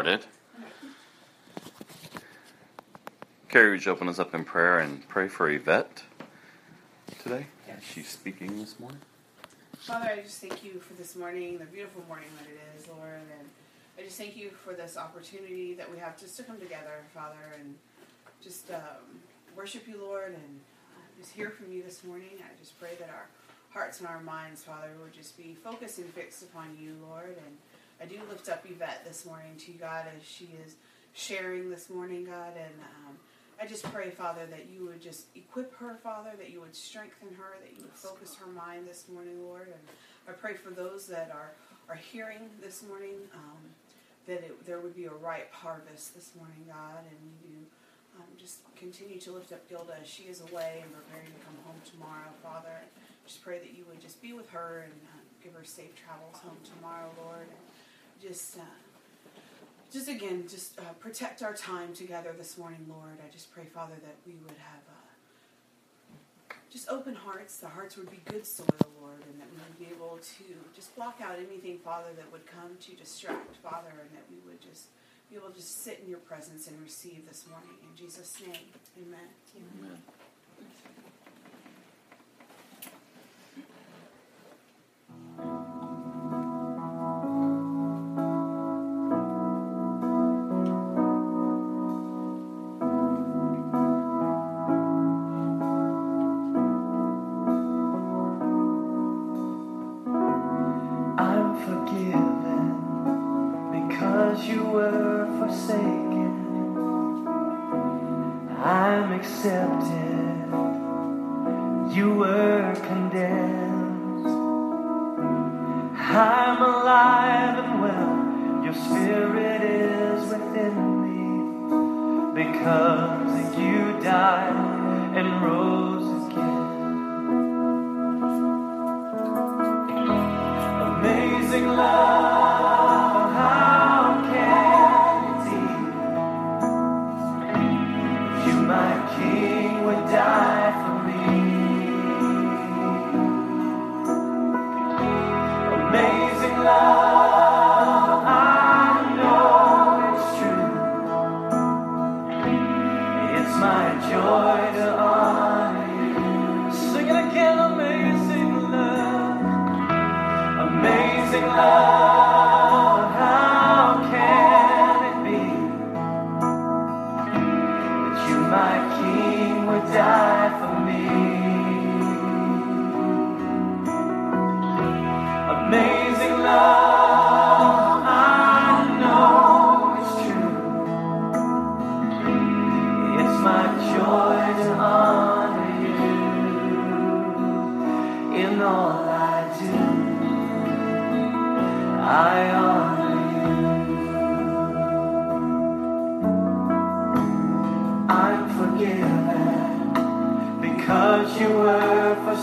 started. Carrie, would you open us up in prayer and pray for Yvette today? Yes. She's speaking this morning. Father, I just thank you for this morning, the beautiful morning that it is, Lord. And I just thank you for this opportunity that we have just to come together, Father, and just um, worship you, Lord, and uh, just hear from you this morning. I just pray that our hearts and our minds, Father, would just be focused and fixed upon you, Lord. And I do lift up Yvette this morning to you, God, as she is sharing this morning, God. And um, I just pray, Father, that you would just equip her, Father, that you would strengthen her, that you would focus her mind this morning, Lord. And I pray for those that are, are hearing this morning um, that it, there would be a ripe harvest this morning, God. And we do um, just continue to lift up Gilda as she is away and preparing to come home tomorrow, Father. Just pray that you would just be with her and uh, give her safe travels home tomorrow, Lord. And just. Uh, just again, just uh, protect our time together this morning, Lord. I just pray, Father, that we would have uh, just open hearts. The hearts would be good soil, Lord, and that we would be able to just block out anything, Father, that would come to distract, Father, and that we would just be able to just sit in your presence and receive this morning. In Jesus' name, amen. Amen. I'm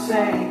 were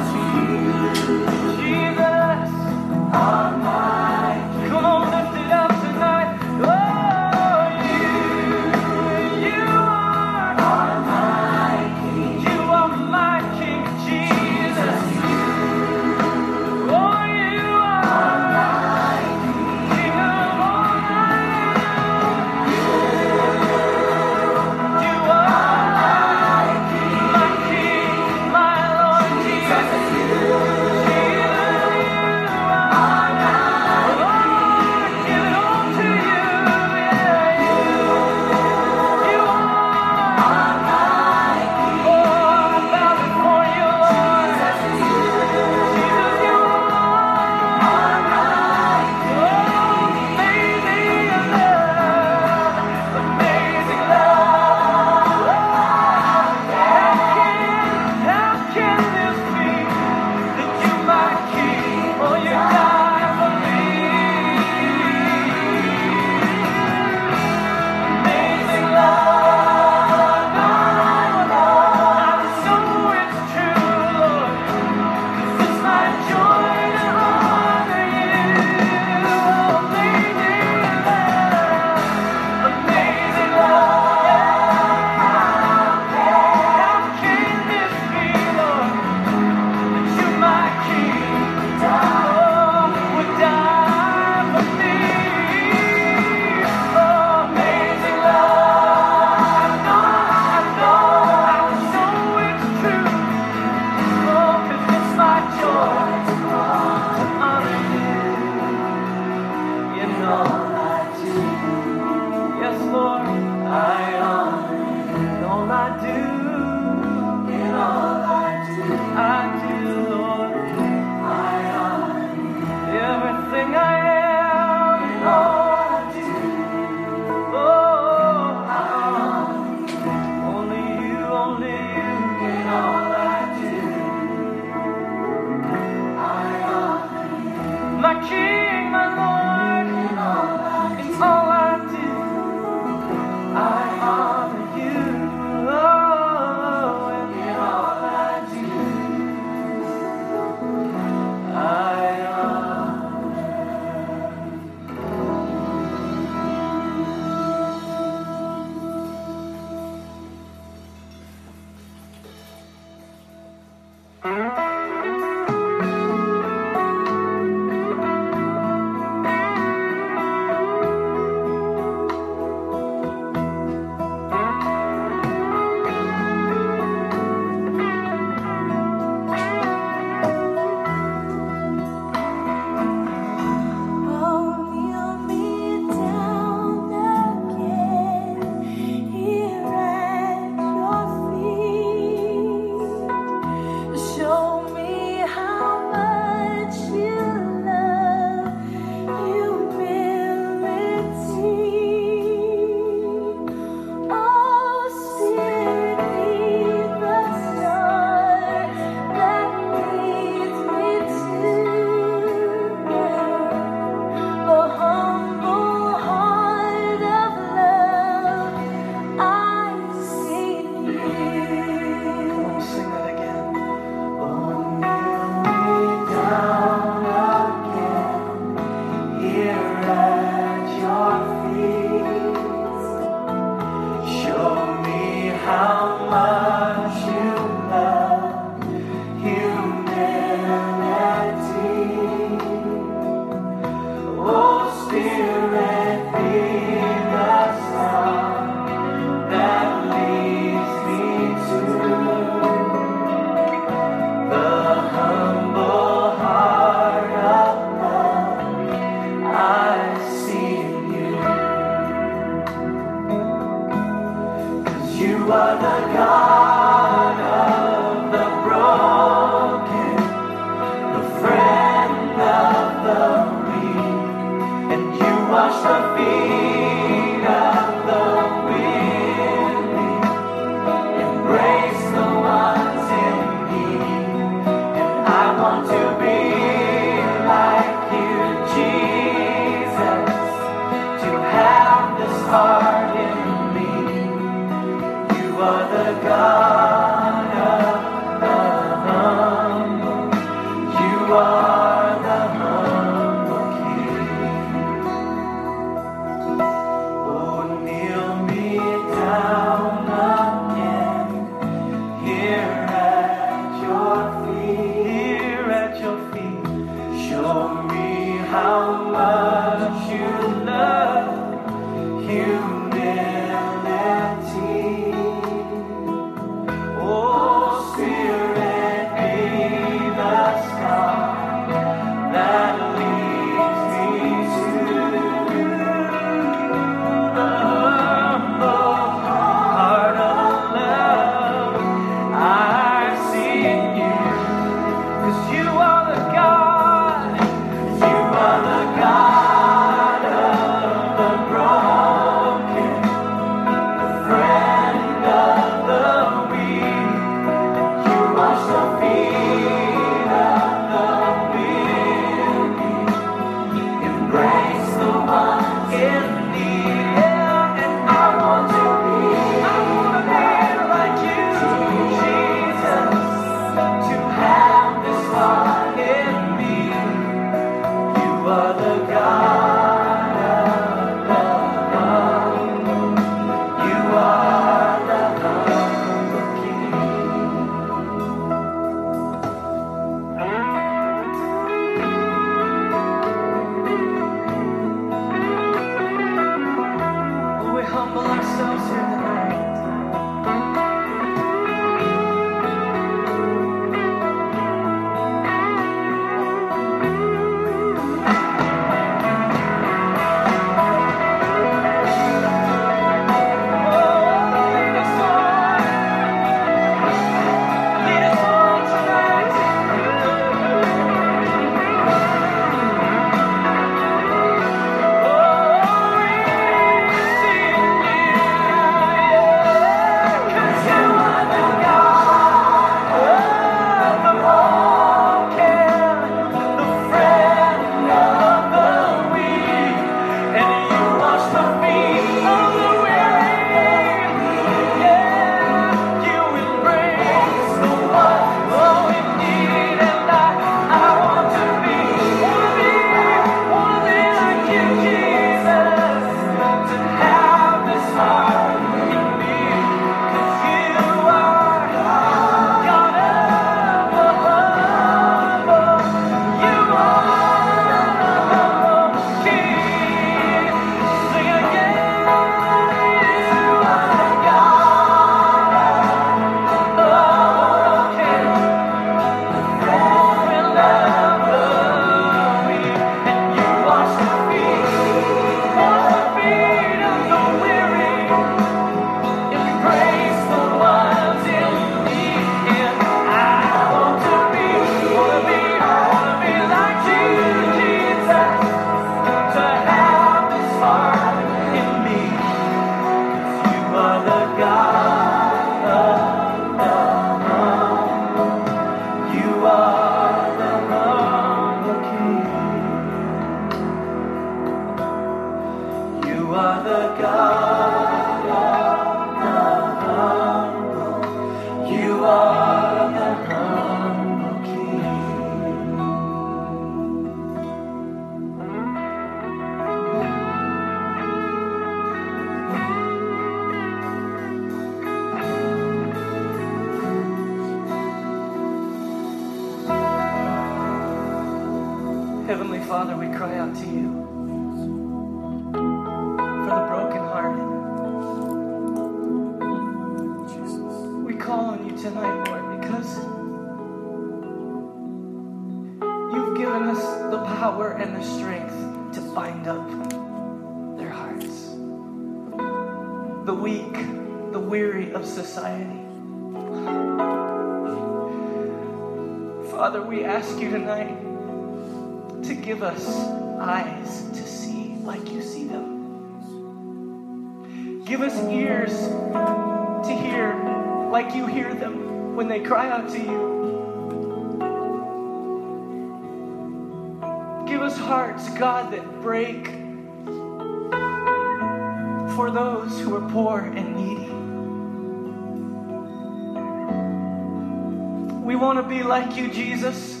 We want to be like you, Jesus.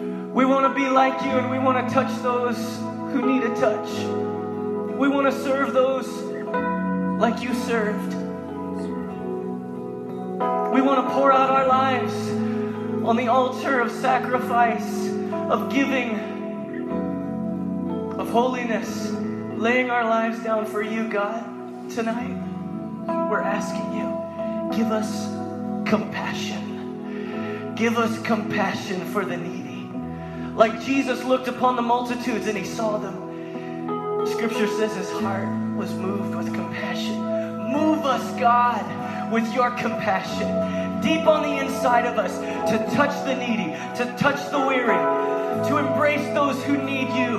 We want to be like you and we want to touch those who need a touch. We want to serve those like you served. We want to pour out our lives on the altar of sacrifice, of giving, of holiness, laying our lives down for you, God. Tonight, we're asking you, give us compassion. Give us compassion for the needy. Like Jesus looked upon the multitudes and he saw them. Scripture says his heart was moved with compassion. Move us, God, with your compassion deep on the inside of us to touch the needy, to touch the weary, to embrace those who need you,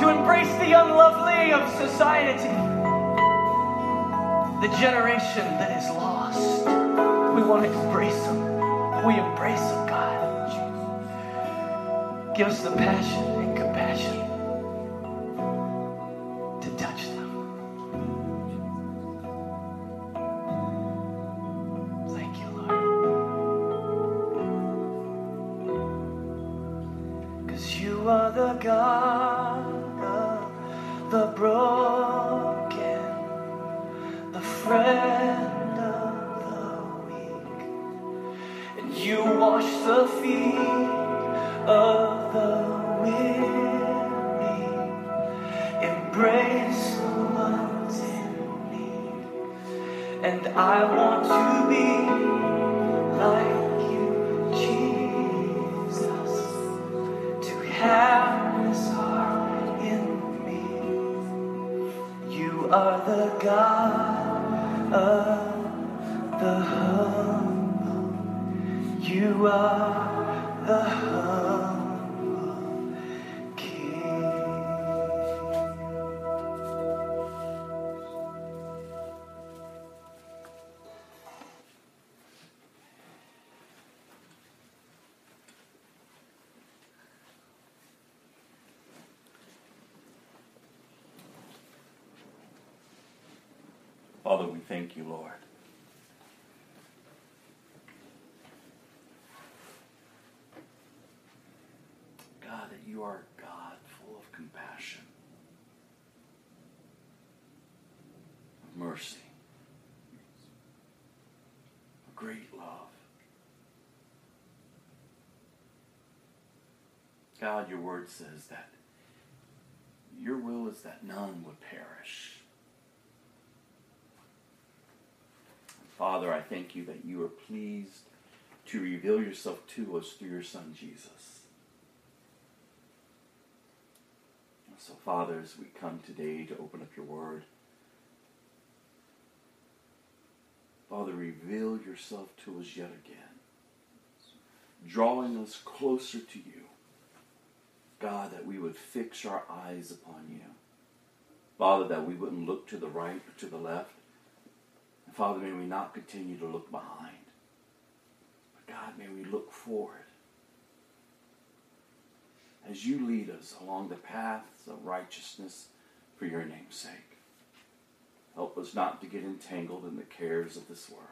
to embrace the unlovely of society, the generation that is lost. We want to embrace them. We embrace them, God. Give us the passion and compassion God, your word says that your will is that none would perish. Father, I thank you that you are pleased to reveal yourself to us through your Son, Jesus. So, Father, as we come today to open up your word, Father, reveal yourself to us yet again, drawing us closer to you. God, that we would fix our eyes upon you. Father, that we wouldn't look to the right or to the left. And Father, may we not continue to look behind. But God, may we look forward. As you lead us along the paths of righteousness for your name's sake. Help us not to get entangled in the cares of this world.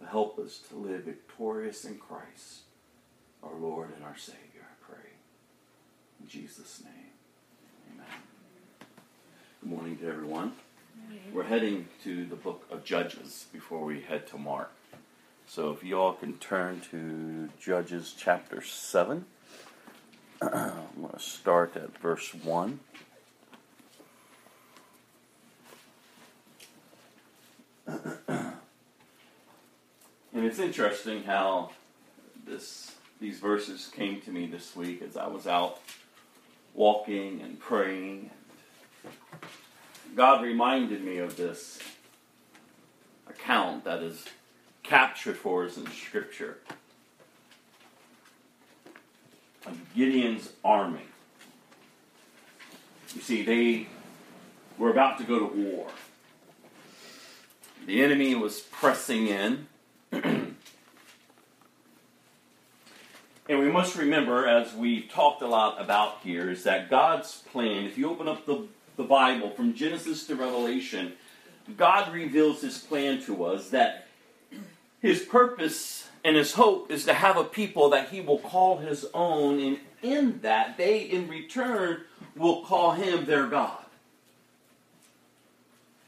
But help us to live victorious in Christ, our Lord and our Savior. In Jesus' name, amen. Good morning to everyone. We're heading to the book of Judges before we head to Mark. So if you all can turn to Judges chapter 7. I'm going to start at verse 1. And it's interesting how this these verses came to me this week as I was out walking and praying. God reminded me of this account that is captured for us in Scripture of Gideon's army. You see, they were about to go to war. The enemy was pressing in. and we must remember, as we've talked a lot about here, is that God's plan, if you open up the, the Bible from Genesis to Revelation, God reveals his plan to us that his purpose and his hope is to have a people that he will call his own, and in that, they in return will call him their God.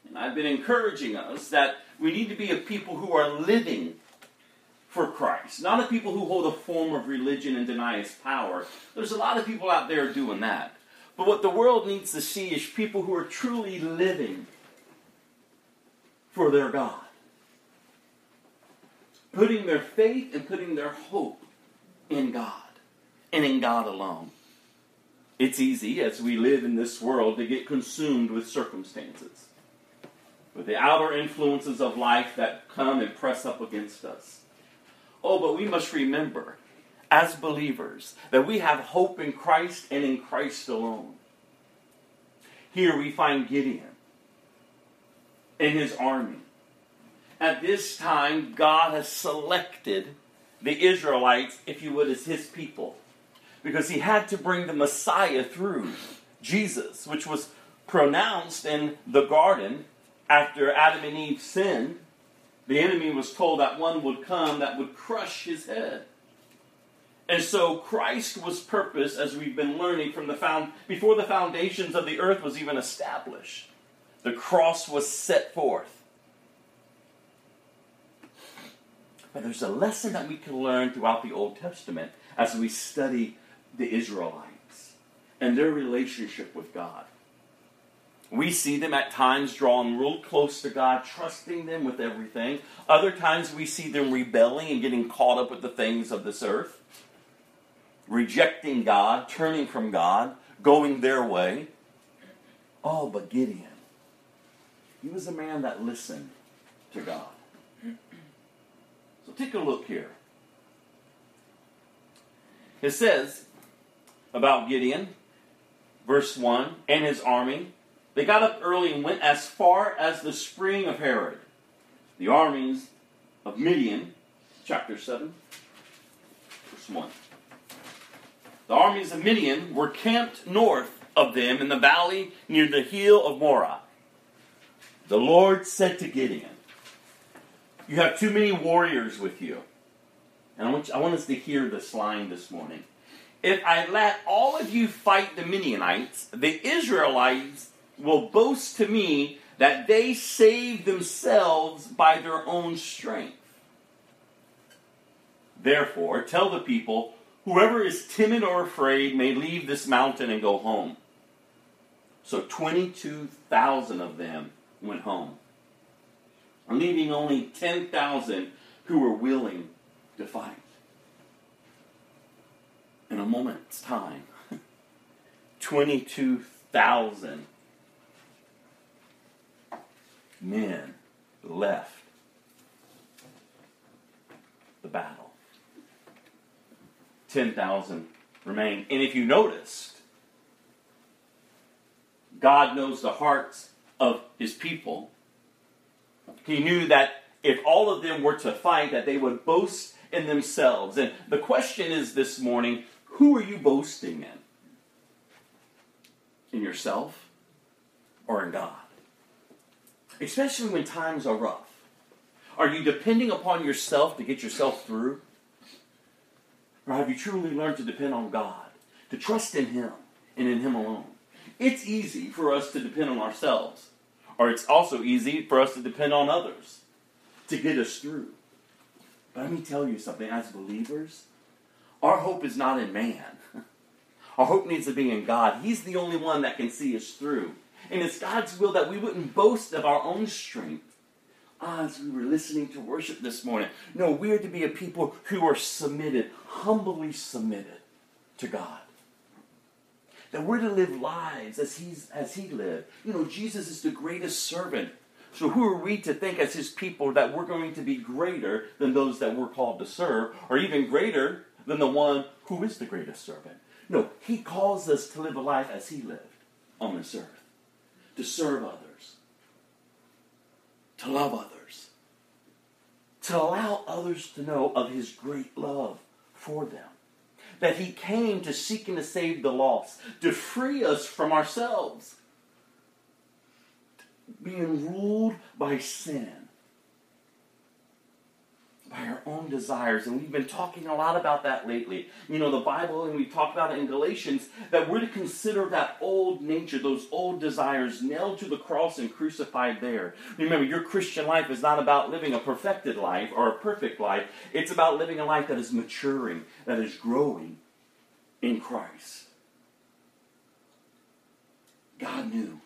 And I've been encouraging us that we need to be a people who are living for Christ, not a people who hold a form of religion and deny his power. There's a lot of people out there doing that. But what the world needs to see is people who are truly living for their God putting their faith and putting their hope in God and in God alone. It's easy as we live in this world to get consumed with circumstances, with the outer influences of life that come and press up against us. Oh, but we must remember, as believers, that we have hope in Christ and in Christ alone. Here we find Gideon and his army at this time, God has selected the Israelites, if you would, as his people. Because he had to bring the Messiah through Jesus, which was pronounced in the garden after Adam and Eve sinned. The enemy was told that one would come that would crush his head. And so Christ was purpose, as we've been learning from the found before the foundations of the earth was even established. The cross was set forth. But there's a lesson that we can learn throughout the Old Testament as we study the Israelites and their relationship with God. We see them at times drawn real close to God, trusting them with everything. Other times we see them rebelling and getting caught up with the things of this earth, rejecting God, turning from God, going their way. Oh, but Gideon, he was a man that listened to God. So take a look here. It says about Gideon, verse 1, and his army. They got up early and went as far as the spring of Harod. The armies of Midian, chapter 7, verse 1. The armies of Midian were camped north of them in the valley near the hill of Moreh. The Lord said to Gideon, You have too many warriors with you. And I want, I want us to hear this line this morning. If I let all of you fight the Midianites, the Israelites will boast to me that they saved themselves by their own strength. Therefore, tell the people, whoever is timid or afraid may leave this mountain and go home. So 22,000 of them went home, leaving only 10,000 who were willing to fight. In a moment's time, 22,000 men left the battle. 10,000 remained. And if you noticed, God knows the hearts of his people. He knew that if all of them were to fight, that they would boast in themselves. And the question is this morning who are you boasting in? In yourself or in God? Especially when times are rough. Are you depending upon yourself to get yourself through? Or have you truly learned to depend on God, to trust in Him and in Him alone? It's easy for us to depend on ourselves, or it's also easy for us to depend on others to get us through. But let me tell you something as believers, our hope is not in man. Our hope needs to be in God. He's the only one that can see us through. And it's God's will that we wouldn't boast of our own strength. Ah, as we were listening to worship this morning, no, we are to be a people who are submitted, humbly submitted to God. That we're to live lives as he's as he lived. You know, Jesus is the greatest servant. So who are we to think as his people that we're going to be greater than those that we're called to serve, or even greater than the one who is the greatest servant? No, he calls us to live a life as he lived on this earth, to serve others, to love others, to allow others to know of his great love for them. That he came to seek and to save the lost, to free us from ourselves, being ruled by sin, by our own desires. And we've been talking a lot about that lately. You know, the Bible, and we talked about it in Galatians, that we're to consider that old nature, those old desires, nailed to the cross and crucified there. Remember, your Christian life is not about living a perfected life or a perfect life, it's about living a life that is maturing, that is growing in Christ. God knew.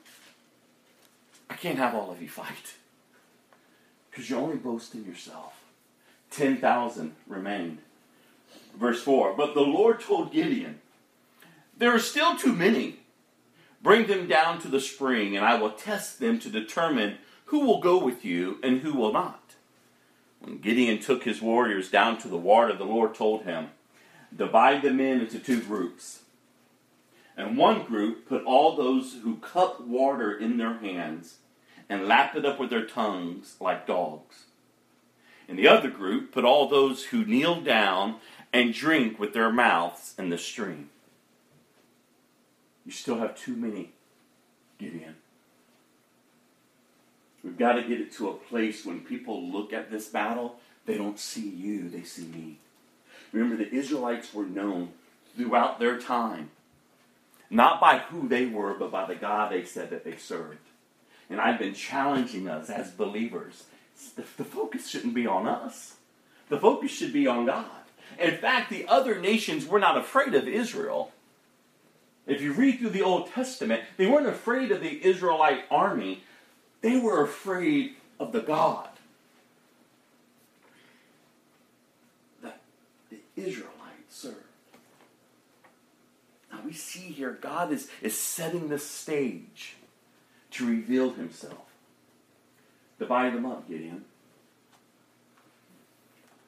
I can't have all of you fight. Because you only boast in yourself. 10,000 remained. Verse 4 But the Lord told Gideon, There are still too many. Bring them down to the spring, and I will test them to determine who will go with you and who will not. When Gideon took his warriors down to the water, the Lord told him, Divide the men into two groups. And one group put all those who cup water in their hands and lap it up with their tongues like dogs. And the other group put all those who kneel down and drink with their mouths in the stream. You still have too many, Gideon. We've got to get it to a place when people look at this battle, they don't see you, they see me. Remember, the Israelites were known throughout their time, not by who they were, but by the God they said that they served. And I've been challenging us as believers. The, the focus shouldn't be on us. The focus should be on God. In fact, the other nations were not afraid of Israel. If you read through the Old Testament, they weren't afraid of the Israelite army. They were afraid of the God that the Israelites served. Now we see here God is, is setting the stage to reveal himself. Divide them up, Gideon.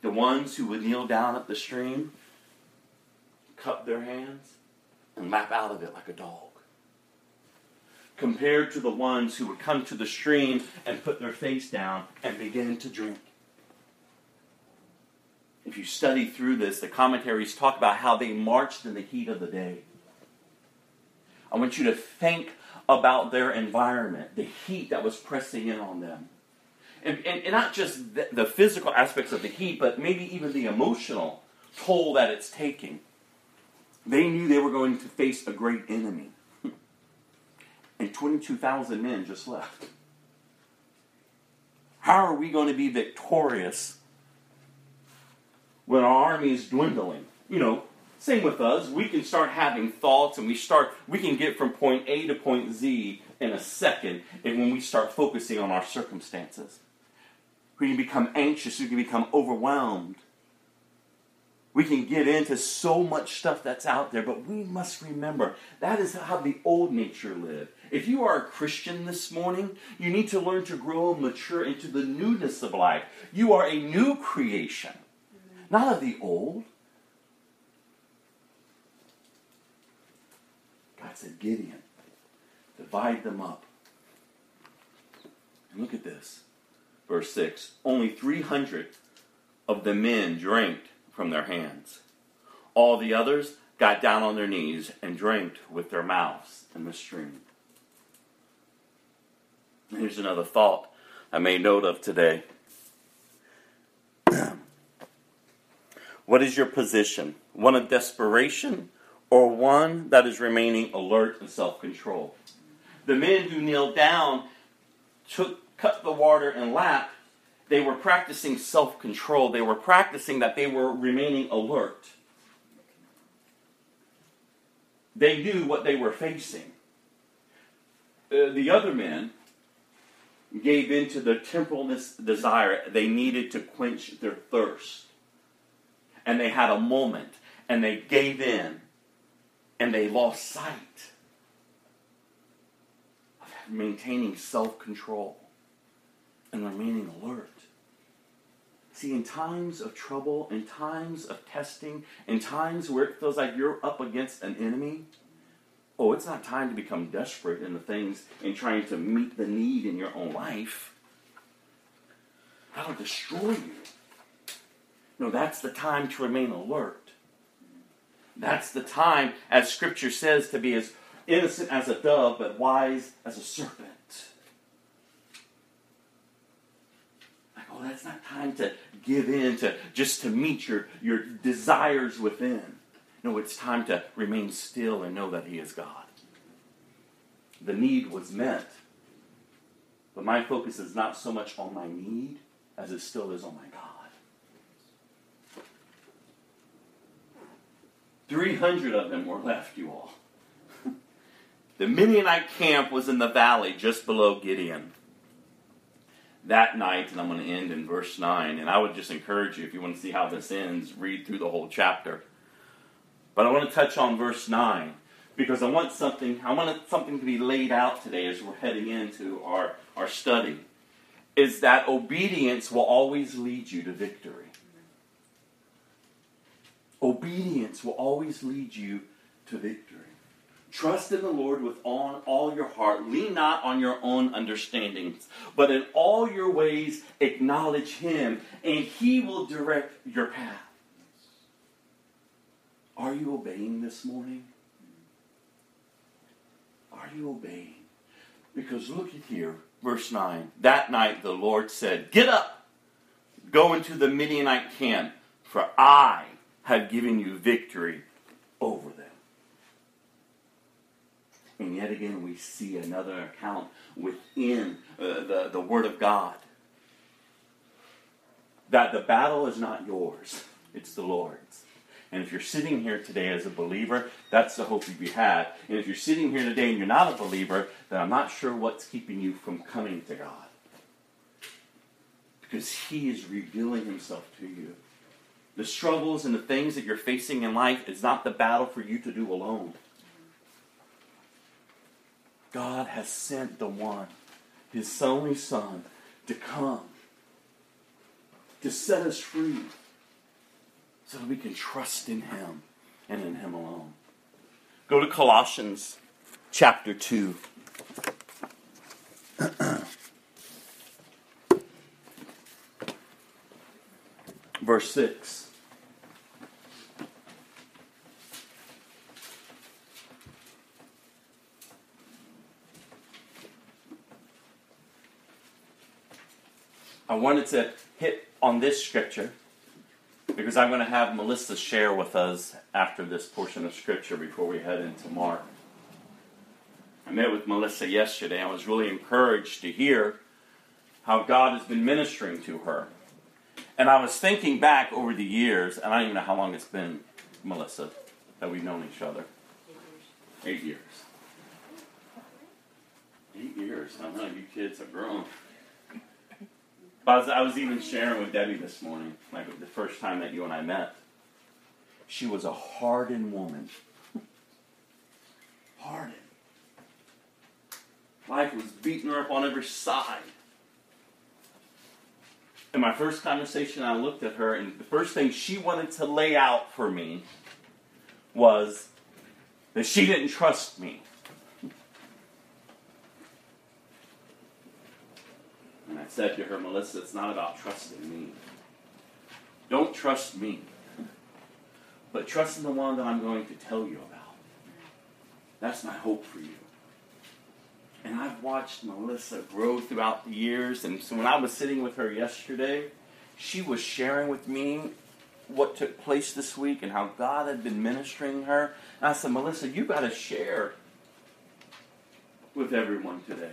The ones who would kneel down at the stream, cup their hands, and lap out of it like a dog. Compared to the ones who would come to the stream and put their face down and begin to drink. If you study through this, the commentaries talk about how they marched in the heat of the day. I want you to think about their environment, the heat that was pressing in on them. And, and, and not just the, the physical aspects of the heat, but maybe even the emotional toll that it's taking. They knew they were going to face a great enemy. And 22,000 men just left. How are we going to be victorious when our army is dwindling? You know, same with us. We can start having thoughts and we start we can get from point A to point Z in a second and when we start focusing on our circumstances. We can become anxious, we can become overwhelmed. We can get into so much stuff that's out there, but we must remember that is how the old nature lived. If you are a Christian this morning, you need to learn to grow and mature into the newness of life. You are a new creation, not of the old. God said, Gideon, divide them up. And look at this. Verse 6 Only 300 of the men drank from their hands. All the others got down on their knees and drank with their mouths in the stream. Here's another thought I made note of today. what is your position? One of desperation or one that is remaining alert and self control? The men who kneeled down took, cut the water and lapped. They were practicing self control. They were practicing that they were remaining alert. They knew what they were facing. Uh, the other men gave in to their temporalness desire. They needed to quench their thirst. And they had a moment and they gave in and they lost sight of maintaining self control and remaining alert. See, in times of trouble, in times of testing, in times where it feels like you're up against an enemy, oh, it's not time to become desperate in the things in trying to meet the need in your own life. That'll destroy you. No, that's the time to remain alert. That's the time, as Scripture says, to be as innocent as a dove, but wise as a serpent. Like, oh, that's not time to give in to just to meet your, your desires within. No, it's time to remain still and know that He is God. The need was met, but my focus is not so much on my need as it still is on my God. 300 of them were left, you all. the Midianite camp was in the valley just below Gideon. That night, and I'm going to end in verse 9, and I would just encourage you, if you want to see how this ends, read through the whole chapter. But I want to touch on verse 9 because I want something, I want something to be laid out today as we're heading into our, our study. Is that obedience will always lead you to victory. Obedience will always lead you to victory. Trust in the Lord with all, all your heart. Lean not on your own understandings, but in all your ways acknowledge Him, and He will direct your path. Are you obeying this morning? Are you obeying? Because look at here, verse 9. That night the Lord said, Get up, go into the Midianite camp, for I have given you victory over. And yet again, we see another account within uh, the, the Word of God that the battle is not yours, it's the Lord's. And if you're sitting here today as a believer, that's the hope you had. And if you're sitting here today and you're not a believer, then I'm not sure what's keeping you from coming to God. Because He is revealing Himself to you. The struggles and the things that you're facing in life is not the battle for you to do alone. God has sent the one, His only Son, to come, to set us free so that we can trust in Him and in Him alone. Go to Colossians chapter 2. Verse 6. I wanted to hit on this scripture because I'm going to have Melissa share with us after this portion of Scripture before we head into Mark. I met with Melissa yesterday. I was really encouraged to hear how God has been ministering to her. And I was thinking back over the years, and I don't even know how long it's been, Melissa, that we've known each other. Eight years. Eight years. I know you kids have grown. I was, I was even sharing with Debbie this morning, like the first time that you and I met. She was a hardened woman. hardened. Life was beating her up on every side. In my first conversation, I looked at her, and the first thing she wanted to lay out for me was that she didn't trust me. Said to her, Melissa, it's not about trusting me. Don't trust me, but trust in the one that I'm going to tell you about. That's my hope for you. And I've watched Melissa grow throughout the years. And so when I was sitting with her yesterday, she was sharing with me what took place this week and how God had been ministering her. And I said, Melissa, you got to share with everyone today.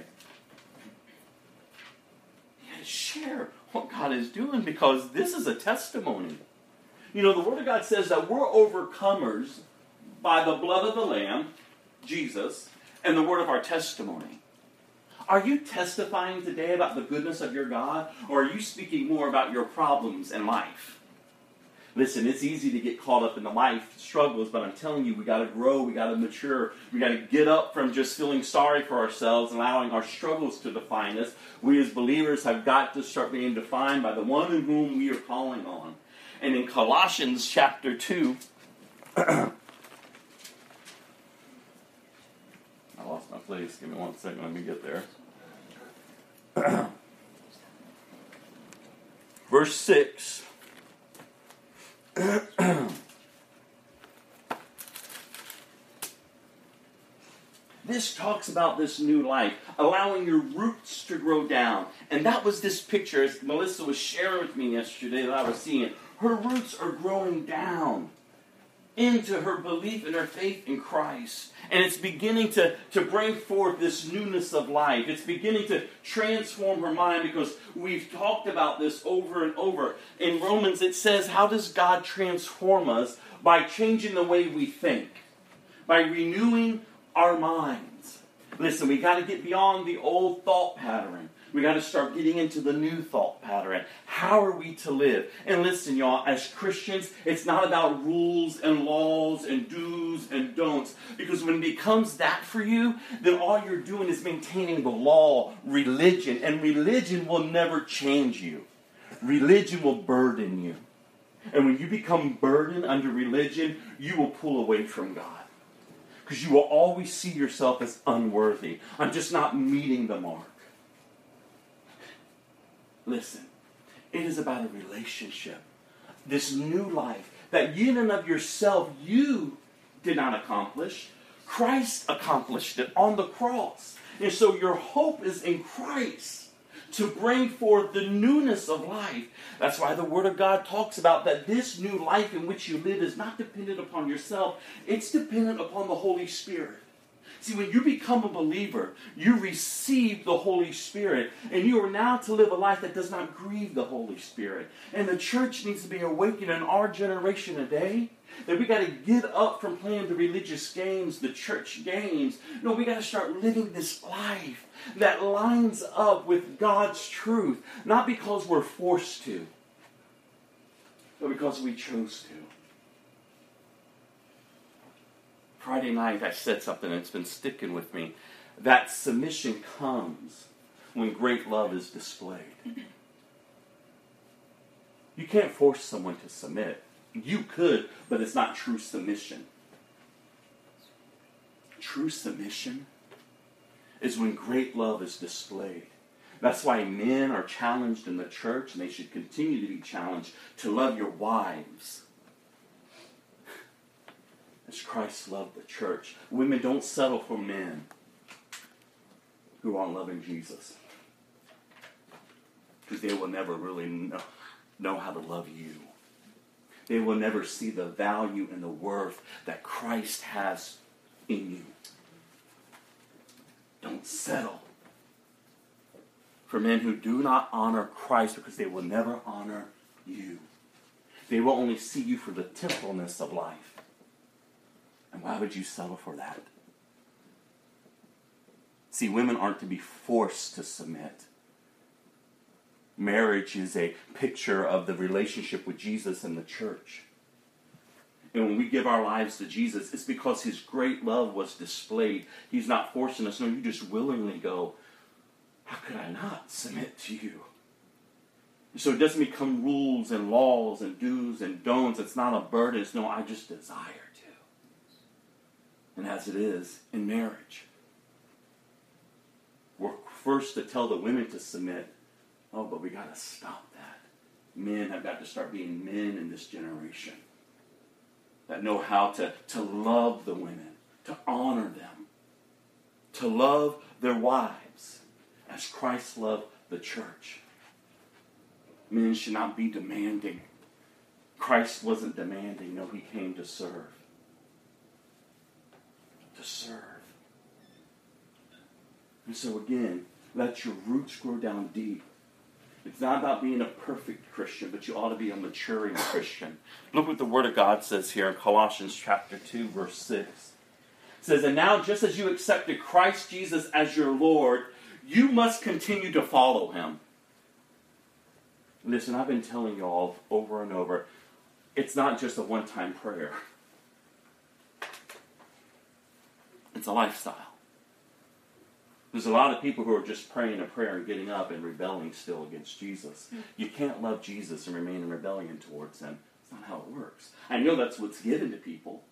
Share what God is doing because this is a testimony. You know, the Word of God says that we're overcomers by the blood of the Lamb, Jesus, and the word of our testimony. Are you testifying today about the goodness of your God, or are you speaking more about your problems in life? Listen, it's easy to get caught up in the life struggles, but I'm telling you, we got to grow, we got to mature, we got to get up from just feeling sorry for ourselves and allowing our struggles to define us. We as believers have got to start being defined by the one in whom we are calling on. And in Colossians chapter 2, I lost my place. Give me one second. Let me get there. Verse 6. this talks about this new life, allowing your roots to grow down. And that was this picture, as Melissa was sharing with me yesterday, that I was seeing. Her roots are growing down into her belief and her faith in Christ. And it's beginning to, to bring forth this newness of life. It's beginning to transform her mind because we've talked about this over and over. In Romans, it says, How does God transform us? By changing the way we think, by renewing our minds. Listen, we got to get beyond the old thought pattern. We got to start getting into the new thought pattern. How are we to live? And listen, y'all, as Christians, it's not about rules and laws and do's and don'ts. Because when it becomes that for you, then all you're doing is maintaining the law, religion, and religion will never change you. Religion will burden you. And when you become burdened under religion, you will pull away from God. Because you will always see yourself as unworthy. I'm just not meeting the mark. Listen, it is about a relationship. This new life that in and of yourself you did not accomplish. Christ accomplished it on the cross. And so your hope is in Christ to bring forth the newness of life. That's why the Word of God talks about that this new life in which you live is not dependent upon yourself, it's dependent upon the Holy Spirit. See, when you become a believer, you receive the Holy Spirit, and you are now to live a life that does not grieve the Holy Spirit. And the church needs to be awakened in our generation today. That we got to get up from playing the religious games, the church games. No, we got to start living this life that lines up with God's truth, not because we're forced to, but because we chose to. Friday night, I said something that's been sticking with me. That submission comes when great love is displayed. You can't force someone to submit. You could, but it's not true submission. True submission is when great love is displayed. That's why men are challenged in the church, and they should continue to be challenged to love your wives Christ loved the church. Women don't settle for men who aren't loving Jesus. Because they will never really know, know how to love you. They will never see the value and the worth that Christ has in you. Don't settle for men who do not honor Christ because they will never honor you. They will only see you for the temporalness of life. And why would you settle for that? See, women aren't to be forced to submit. Marriage is a picture of the relationship with Jesus and the church. And when we give our lives to Jesus, it's because his great love was displayed. He's not forcing us. No, you just willingly go, How could I not submit to you? So it doesn't become rules and laws and do's and don'ts. It's not a burden. It's no, I just desire. And as it is in marriage, we're first to tell the women to submit. Oh, but we got to stop that. Men have got to start being men in this generation that know how to, to love the women, to honor them, to love their wives as Christ loved the church. Men should not be demanding. Christ wasn't demanding, no, he came to serve. Serve. And so, again, let your roots grow down deep. It's not about being a perfect Christian, but you ought to be a maturing Christian. Look what the Word of God says here in Colossians chapter 2, verse 6. It says, And now, just as you accepted Christ Jesus as your Lord, you must continue to follow him. Listen, I've been telling you all over and over, it's not just a one time prayer, it's a lifestyle. There's a lot of people who are just praying a prayer and getting up and rebelling still against Jesus. Hmm. You can't love Jesus and remain in rebellion towards him. It's not how it works. I know that's what's given to people.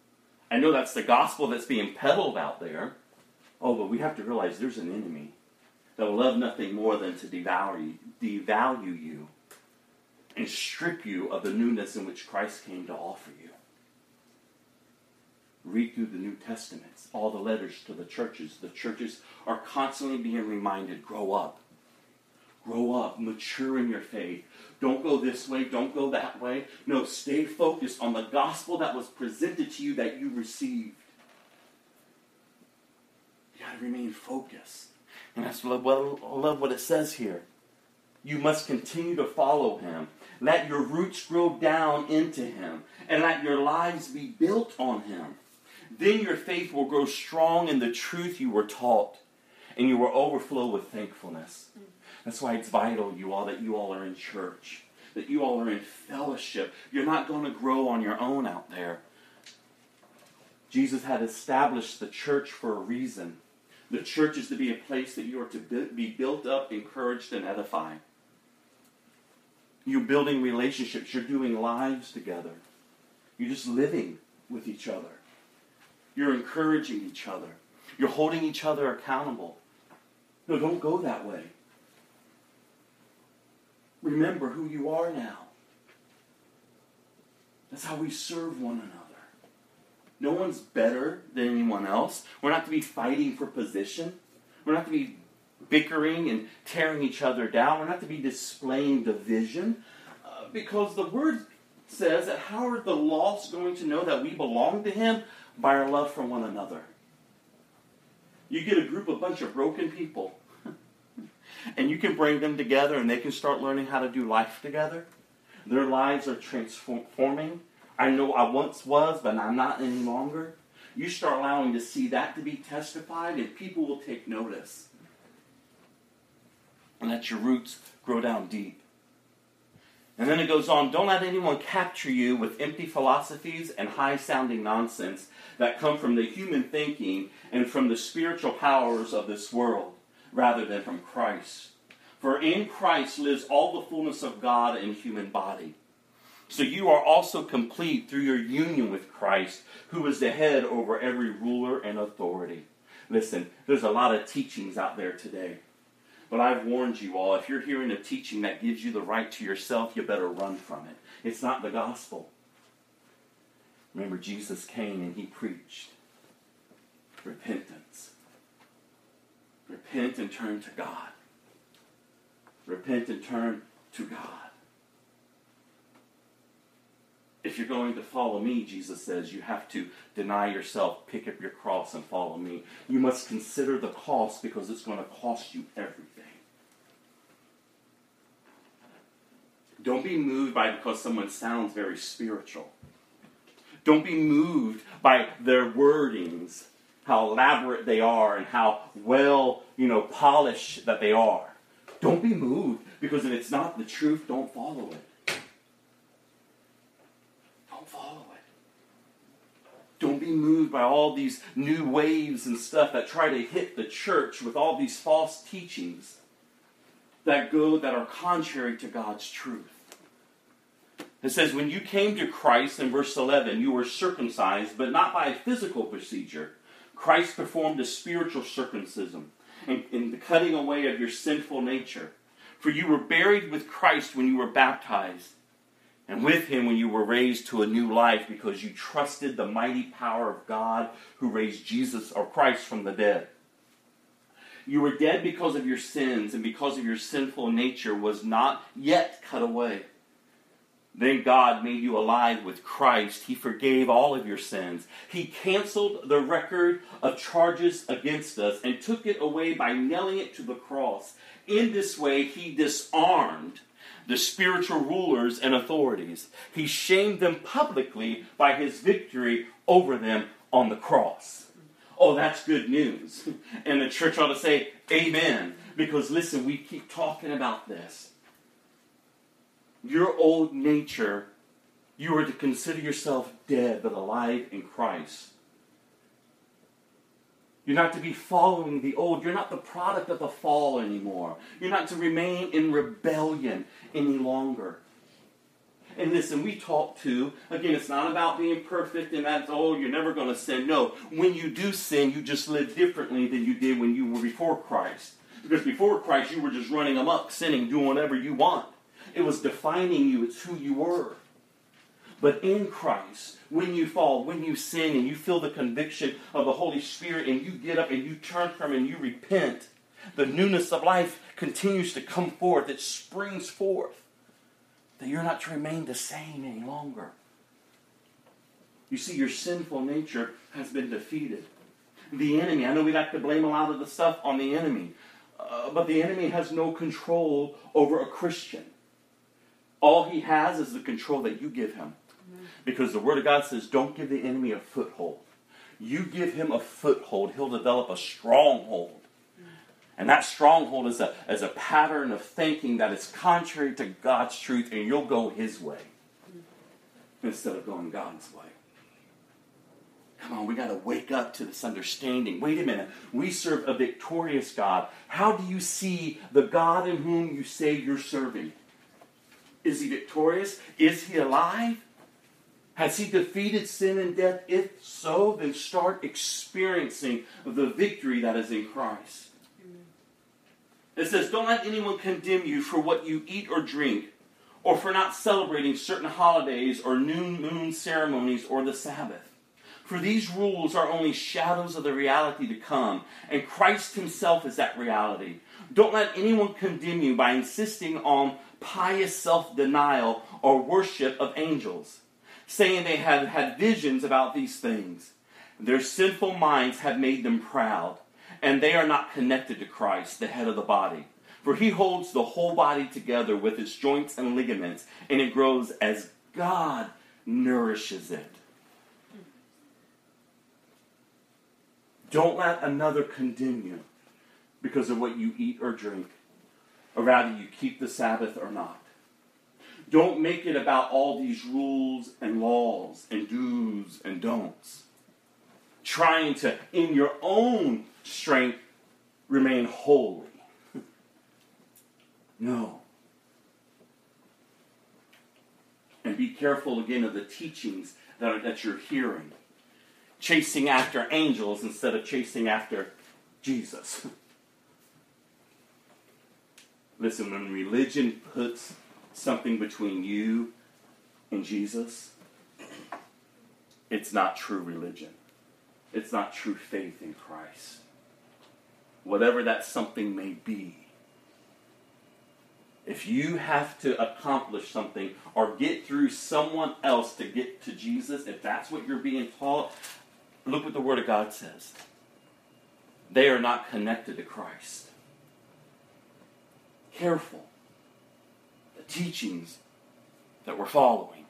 I know that's the gospel that's being peddled out there. Oh, but we have to realize there's an enemy that will love nothing more than to devalue, devalue you and strip you of the newness in which Christ came to offer you. Read through the New Testaments, all the letters to the churches. The churches are constantly being reminded grow up. Grow up, mature in your faith. Don't go this way, don't go that way. No, stay focused on the gospel that was presented to you that you received. You got to remain focused. And that's what I love what it says here. You must continue to follow him. Let your roots grow down into him, and let your lives be built on him. Then your faith will grow strong in the truth you were taught, and you will overflow with thankfulness. That's why it's vital, you all, that you all are in church, that you all are in fellowship. You're not going to grow on your own out there. Jesus had established the church for a reason. The church is to be a place that you are to be built up, encouraged, and edified. You're building relationships. You're doing lives together. You're just living with each other. You're encouraging each other. You're holding each other accountable. No, don't go that way. Remember who you are now. That's how we serve one another. No one's better than anyone else. We're not to be fighting for position. We're not to be bickering and tearing each other down. We're not to be displaying division. Uh, because the word says that how are the lost going to know that we belong to Him? By our love for one another. You get a group, a bunch of broken people, and you can bring them together and they can start learning how to do life together. Their lives are transforming. I know I once was, but I'm not any longer. You start allowing to see that to be testified, and people will take notice. And let your roots grow down deep. And then it goes on don't let anyone capture you with empty philosophies and high sounding nonsense that come from the human thinking and from the spiritual powers of this world rather than from Christ. For in Christ lives all the fullness of God in human body. So you are also complete through your union with Christ, who is the head over every ruler and authority. Listen, there's a lot of teachings out there today. But I've warned you all if you're hearing a teaching that gives you the right to yourself, you better run from it. It's not the gospel. Remember, Jesus came and he preached repentance. Repent and turn to God. Repent and turn to God. If you're going to follow me, Jesus says, you have to deny yourself, pick up your cross, and follow me. You must consider the cost because it's going to cost you everything. Don't be moved by because someone sounds very spiritual. Don't be moved by their wordings, how elaborate they are and how well, you know, polished that they are. Don't be moved because if it's not the truth, don't follow it. Don't follow it. Don't be moved by all these new waves and stuff that try to hit the church with all these false teachings that go that are contrary to God's truth. It says, When you came to Christ in verse 11, you were circumcised, but not by a physical procedure. Christ performed a spiritual circumcision in, in the cutting away of your sinful nature. For you were buried with Christ when you were baptized, and with him when you were raised to a new life because you trusted the mighty power of God who raised Jesus or Christ from the dead. You were dead because of your sins and because of your sinful nature was not yet cut away. Then God made you alive with Christ. He forgave all of your sins. He canceled the record of charges against us and took it away by nailing it to the cross. In this way, He disarmed the spiritual rulers and authorities. He shamed them publicly by His victory over them on the cross. Oh, that's good news. And the church ought to say, Amen. Because listen, we keep talking about this your old nature, you are to consider yourself dead but alive in Christ. You're not to be following the old. You're not the product of the fall anymore. You're not to remain in rebellion any longer. And listen, we talk to, again, it's not about being perfect and that's, oh, you're never going to sin. No, when you do sin, you just live differently than you did when you were before Christ. Because before Christ, you were just running amok, sinning, doing whatever you want. It was defining you, it's who you were. But in Christ, when you fall, when you sin, and you feel the conviction of the Holy Spirit, and you get up and you turn from and you repent, the newness of life continues to come forth. It springs forth. That you're not to remain the same any longer. You see, your sinful nature has been defeated. The enemy, I know we like to blame a lot of the stuff on the enemy, uh, but the enemy has no control over a Christian. All he has is the control that you give him. Because the Word of God says, don't give the enemy a foothold. You give him a foothold, he'll develop a stronghold. And that stronghold is a, is a pattern of thinking that is contrary to God's truth, and you'll go his way instead of going God's way. Come on, we got to wake up to this understanding. Wait a minute. We serve a victorious God. How do you see the God in whom you say you're serving? Is he victorious? Is he alive? Has he defeated sin and death? If so, then start experiencing the victory that is in Christ. It says, Don't let anyone condemn you for what you eat or drink, or for not celebrating certain holidays or new moon ceremonies or the Sabbath. For these rules are only shadows of the reality to come, and Christ Himself is that reality. Don't let anyone condemn you by insisting on pious self denial or worship of angels, saying they have had visions about these things. Their sinful minds have made them proud, and they are not connected to Christ, the head of the body. For he holds the whole body together with its joints and ligaments, and it grows as God nourishes it. Don't let another condemn you because of what you eat or drink, or rather, you keep the Sabbath or not. Don't make it about all these rules and laws and do's and don'ts. Trying to, in your own strength, remain holy. no. And be careful again of the teachings that, are, that you're hearing. Chasing after angels instead of chasing after Jesus. Listen, when religion puts something between you and Jesus, it's not true religion. It's not true faith in Christ. Whatever that something may be. If you have to accomplish something or get through someone else to get to Jesus, if that's what you're being taught, look what the Word of God says. They are not connected to Christ. Careful. The teachings that we're following.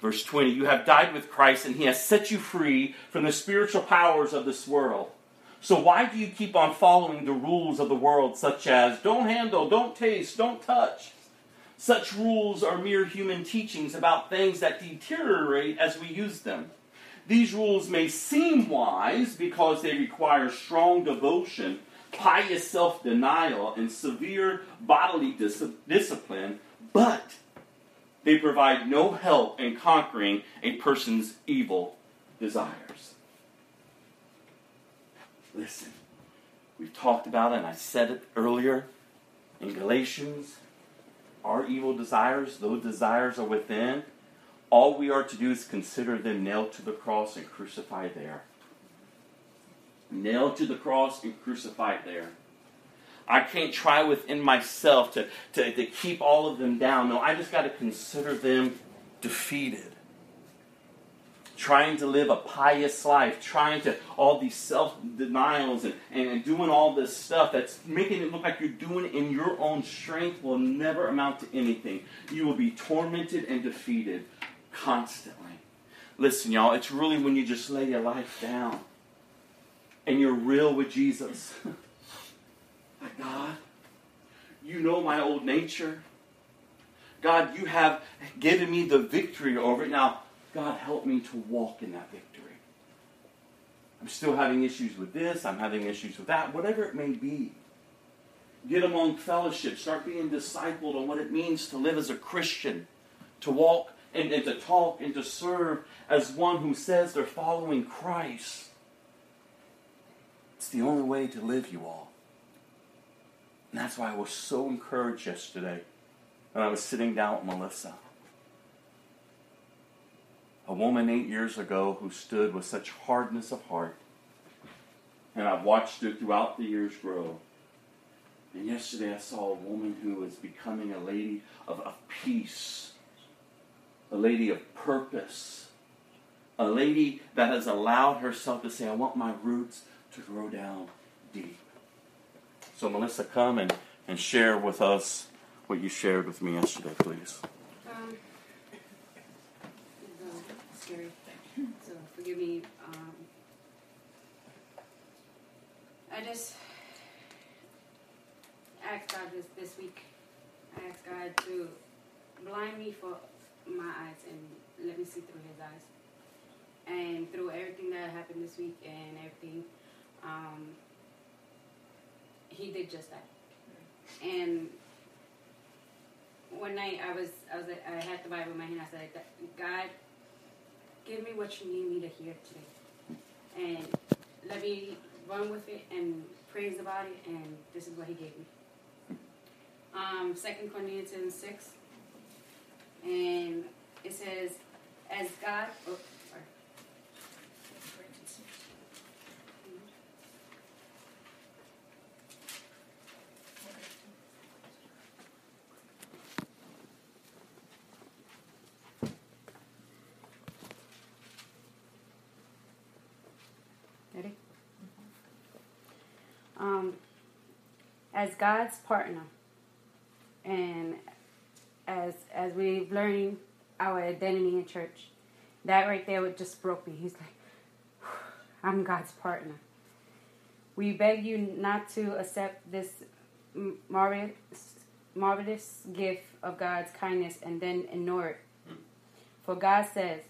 Verse 20 You have died with Christ, and He has set you free from the spiritual powers of this world. So, why do you keep on following the rules of the world, such as don't handle, don't taste, don't touch? Such rules are mere human teachings about things that deteriorate as we use them. These rules may seem wise because they require strong devotion, pious self denial, and severe bodily dis- discipline, but they provide no help in conquering a person's evil desires. Listen, we've talked about it, and I said it earlier in Galatians. Our evil desires, those desires are within. All we are to do is consider them nailed to the cross and crucified there. Nailed to the cross and crucified there. I can't try within myself to, to, to keep all of them down. No, I just got to consider them defeated. Trying to live a pious life, trying to all these self denials and, and, and doing all this stuff that's making it look like you're doing in your own strength will never amount to anything. You will be tormented and defeated constantly. Listen, y'all, it's really when you just lay your life down and you're real with Jesus. God, you know my old nature. God, you have given me the victory over it. Now, God, help me to walk in that victory. I'm still having issues with this, I'm having issues with that, whatever it may be. Get among fellowship, start being discipled on what it means to live as a Christian, to walk and, and to talk and to serve as one who says they're following Christ. It's the only way to live, you all. And that's why I was so encouraged yesterday when I was sitting down with Melissa. A woman eight years ago who stood with such hardness of heart. And I've watched her throughout the years grow. And yesterday I saw a woman who is becoming a lady of, of peace, a lady of purpose, a lady that has allowed herself to say, I want my roots to grow down deep. So, Melissa, come and, and share with us what you shared with me yesterday, please. Um, scary. So forgive me. Um, I just asked God this this week. I asked God to blind me for my eyes and let me see through His eyes. And through everything that happened this week and everything, um, He did just that. And one night I was I was I had the Bible in my hand. I said, God, give me what you need me to hear today, and let me run with it and praise about it. And this is what He gave me. Um, Second Corinthians six, and it says, as God. Oh, sorry. Ready? Um, as God's partner, and as as we've learned our identity in church, that right there would just broke me. He's like, I'm God's partner. We beg you not to accept this marvelous, marvelous gift of God's kindness and then ignore it. For God says,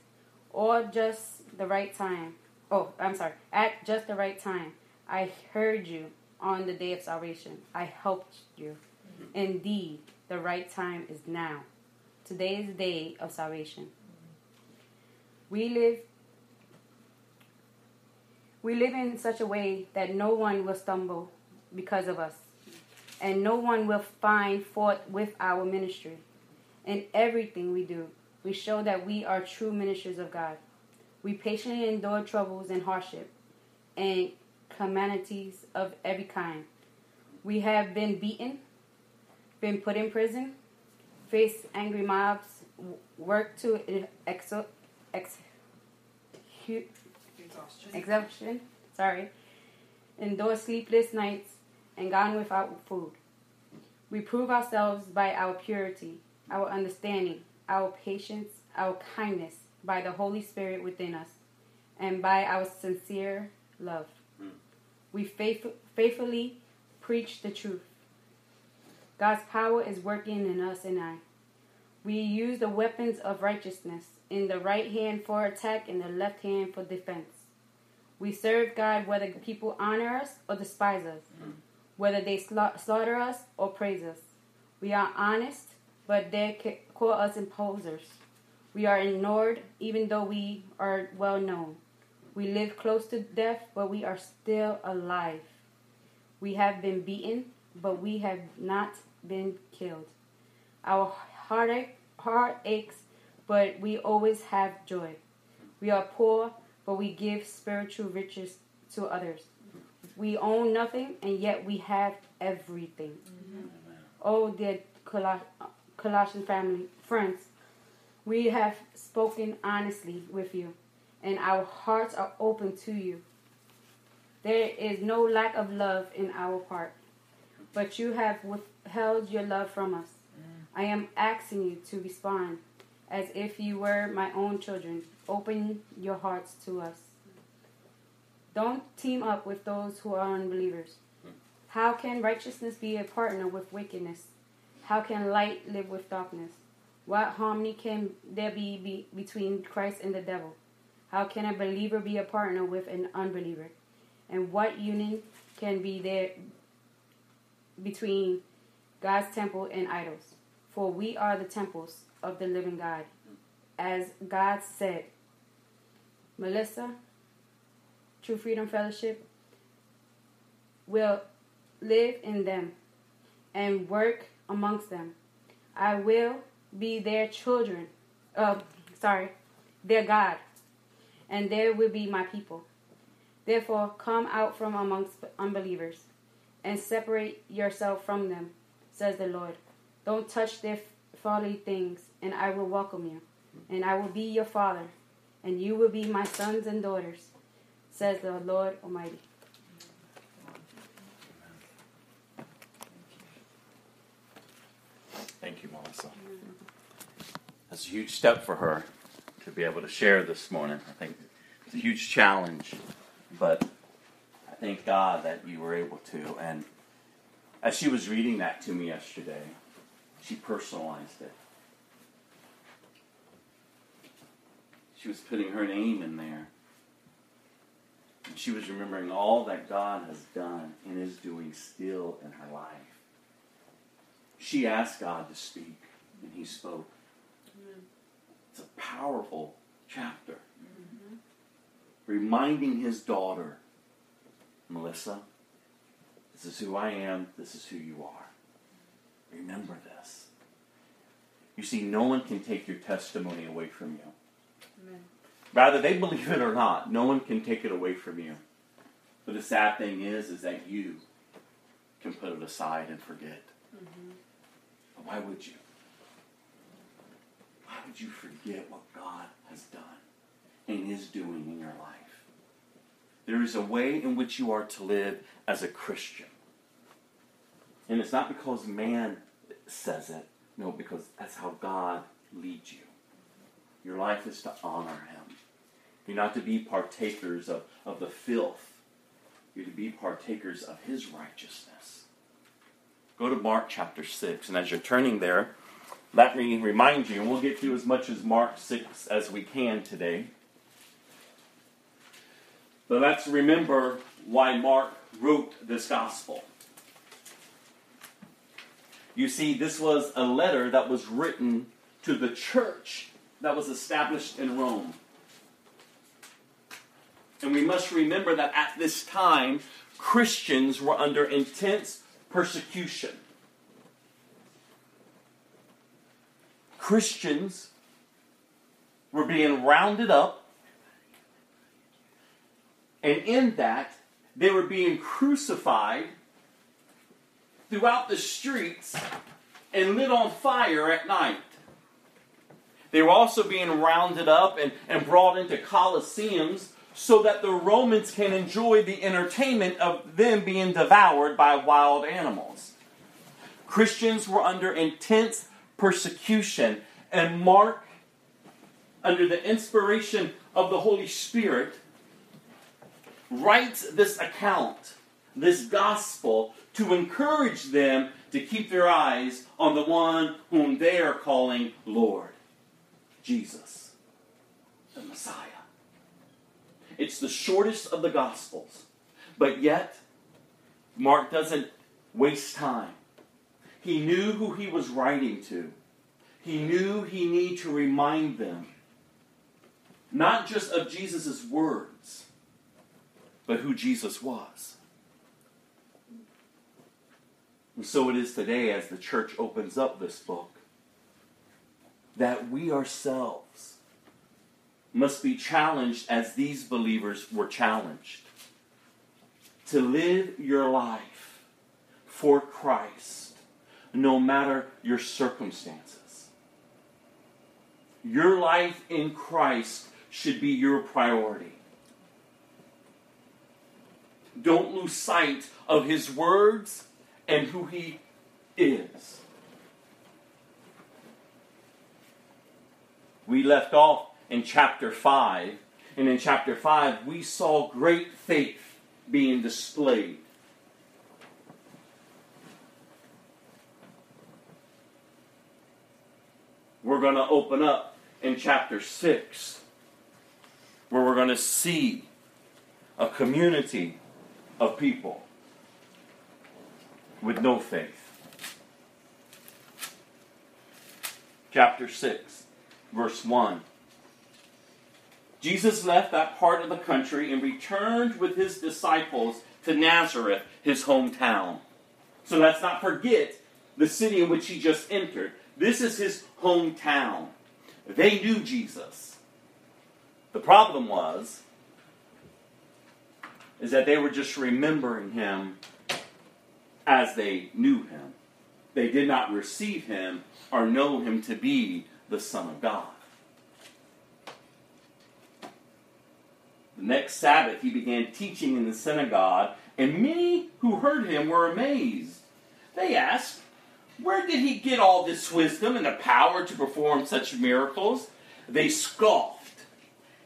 or just the right time. Oh, I'm sorry. At just the right time, I heard you on the day of salvation. I helped you. Mm-hmm. Indeed, the right time is now. Today is the day of salvation. Mm-hmm. We live we live in such a way that no one will stumble because of us. And no one will find fault with our ministry. In everything we do, we show that we are true ministers of God. We patiently endure troubles and hardship and calamities of every kind. We have been beaten, been put in prison, faced angry mobs, worked to exo- ex- Exhaustion. exhaustion, sorry, endure sleepless nights, and gone without food. We prove ourselves by our purity, our understanding, our patience, our kindness, by the Holy Spirit within us, and by our sincere love. We faith- faithfully preach the truth. God's power is working in us and I. We use the weapons of righteousness in the right hand for attack and the left hand for defense. We serve God whether people honor us or despise us, whether they sla- slaughter us or praise us. We are honest, but they ca- call us imposers. We are ignored even though we are well known. We live close to death, but we are still alive. We have been beaten, but we have not been killed. Our heartache, heart aches, but we always have joy. We are poor, but we give spiritual riches to others. We own nothing, and yet we have everything. Oh, dear Coloss- Colossian family, friends, we have spoken honestly with you, and our hearts are open to you. There is no lack of love in our part, but you have withheld your love from us. Mm. I am asking you to respond as if you were my own children. Open your hearts to us. Don't team up with those who are unbelievers. How can righteousness be a partner with wickedness? How can light live with darkness? What harmony can there be, be between Christ and the devil? How can a believer be a partner with an unbeliever? And what union can be there between God's temple and idols? For we are the temples of the living God. As God said, Melissa, True Freedom Fellowship will live in them and work amongst them. I will be their children. Uh, sorry, their God, and they will be my people. Therefore, come out from amongst unbelievers and separate yourself from them, says the Lord. Don't touch their folly things, and I will welcome you, and I will be your father, and you will be my sons and daughters, says the Lord Almighty. Thank you, Melissa. That's a huge step for her to be able to share this morning. I think it's a huge challenge, but I thank God that you were able to. And as she was reading that to me yesterday, she personalized it. She was putting her name in there. And she was remembering all that God has done and is doing still in her life. She asked God to speak, and He spoke. It's a powerful chapter. Mm-hmm. Reminding His daughter, Melissa, this is who I am, this is who you are. Remember this. You see, no one can take your testimony away from you. Amen. Rather, they believe it or not, no one can take it away from you. But the sad thing is, is that you can put it aside and forget. Mm-hmm. But why would you? Why would you forget what God has done and is doing in your life? There is a way in which you are to live as a Christian. And it's not because man says it, no, because that's how God leads you. Your life is to honor Him. You're not to be partakers of, of the filth, you're to be partakers of His righteousness. Go to Mark chapter 6, and as you're turning there, let me remind you, and we'll get through as much as Mark 6 as we can today. But let's remember why Mark wrote this gospel. You see, this was a letter that was written to the church that was established in Rome. And we must remember that at this time, Christians were under intense persecution. Christians were being rounded up, and in that, they were being crucified throughout the streets and lit on fire at night. They were also being rounded up and, and brought into coliseums so that the Romans can enjoy the entertainment of them being devoured by wild animals. Christians were under intense persecution, and Mark, under the inspiration of the Holy Spirit, writes this account, this gospel, to encourage them to keep their eyes on the one whom they are calling Lord Jesus, the Messiah. It's the shortest of the Gospels, but yet, Mark doesn't waste time. He knew who he was writing to. He knew he needed to remind them not just of Jesus' words, but who Jesus was. And so it is today as the church opens up this book that we ourselves must be challenged as these believers were challenged. to live your life for Christ, no matter your circumstances. Your life in Christ should be your priority. Don't lose sight of His words and who He is. We left off in chapter 5, and in chapter 5, we saw great faith being displayed. We're going to open up in chapter 6, where we're going to see a community of people with no faith. Chapter 6, verse 1. Jesus left that part of the country and returned with his disciples to Nazareth, his hometown. So let's not forget the city in which he just entered. This is his hometown. They knew Jesus. The problem was is that they were just remembering him as they knew him. They did not receive him or know him to be the Son of God. The next Sabbath, he began teaching in the synagogue, and many who heard him were amazed. They asked, Where did he get all this wisdom and the power to perform such miracles? They scoffed.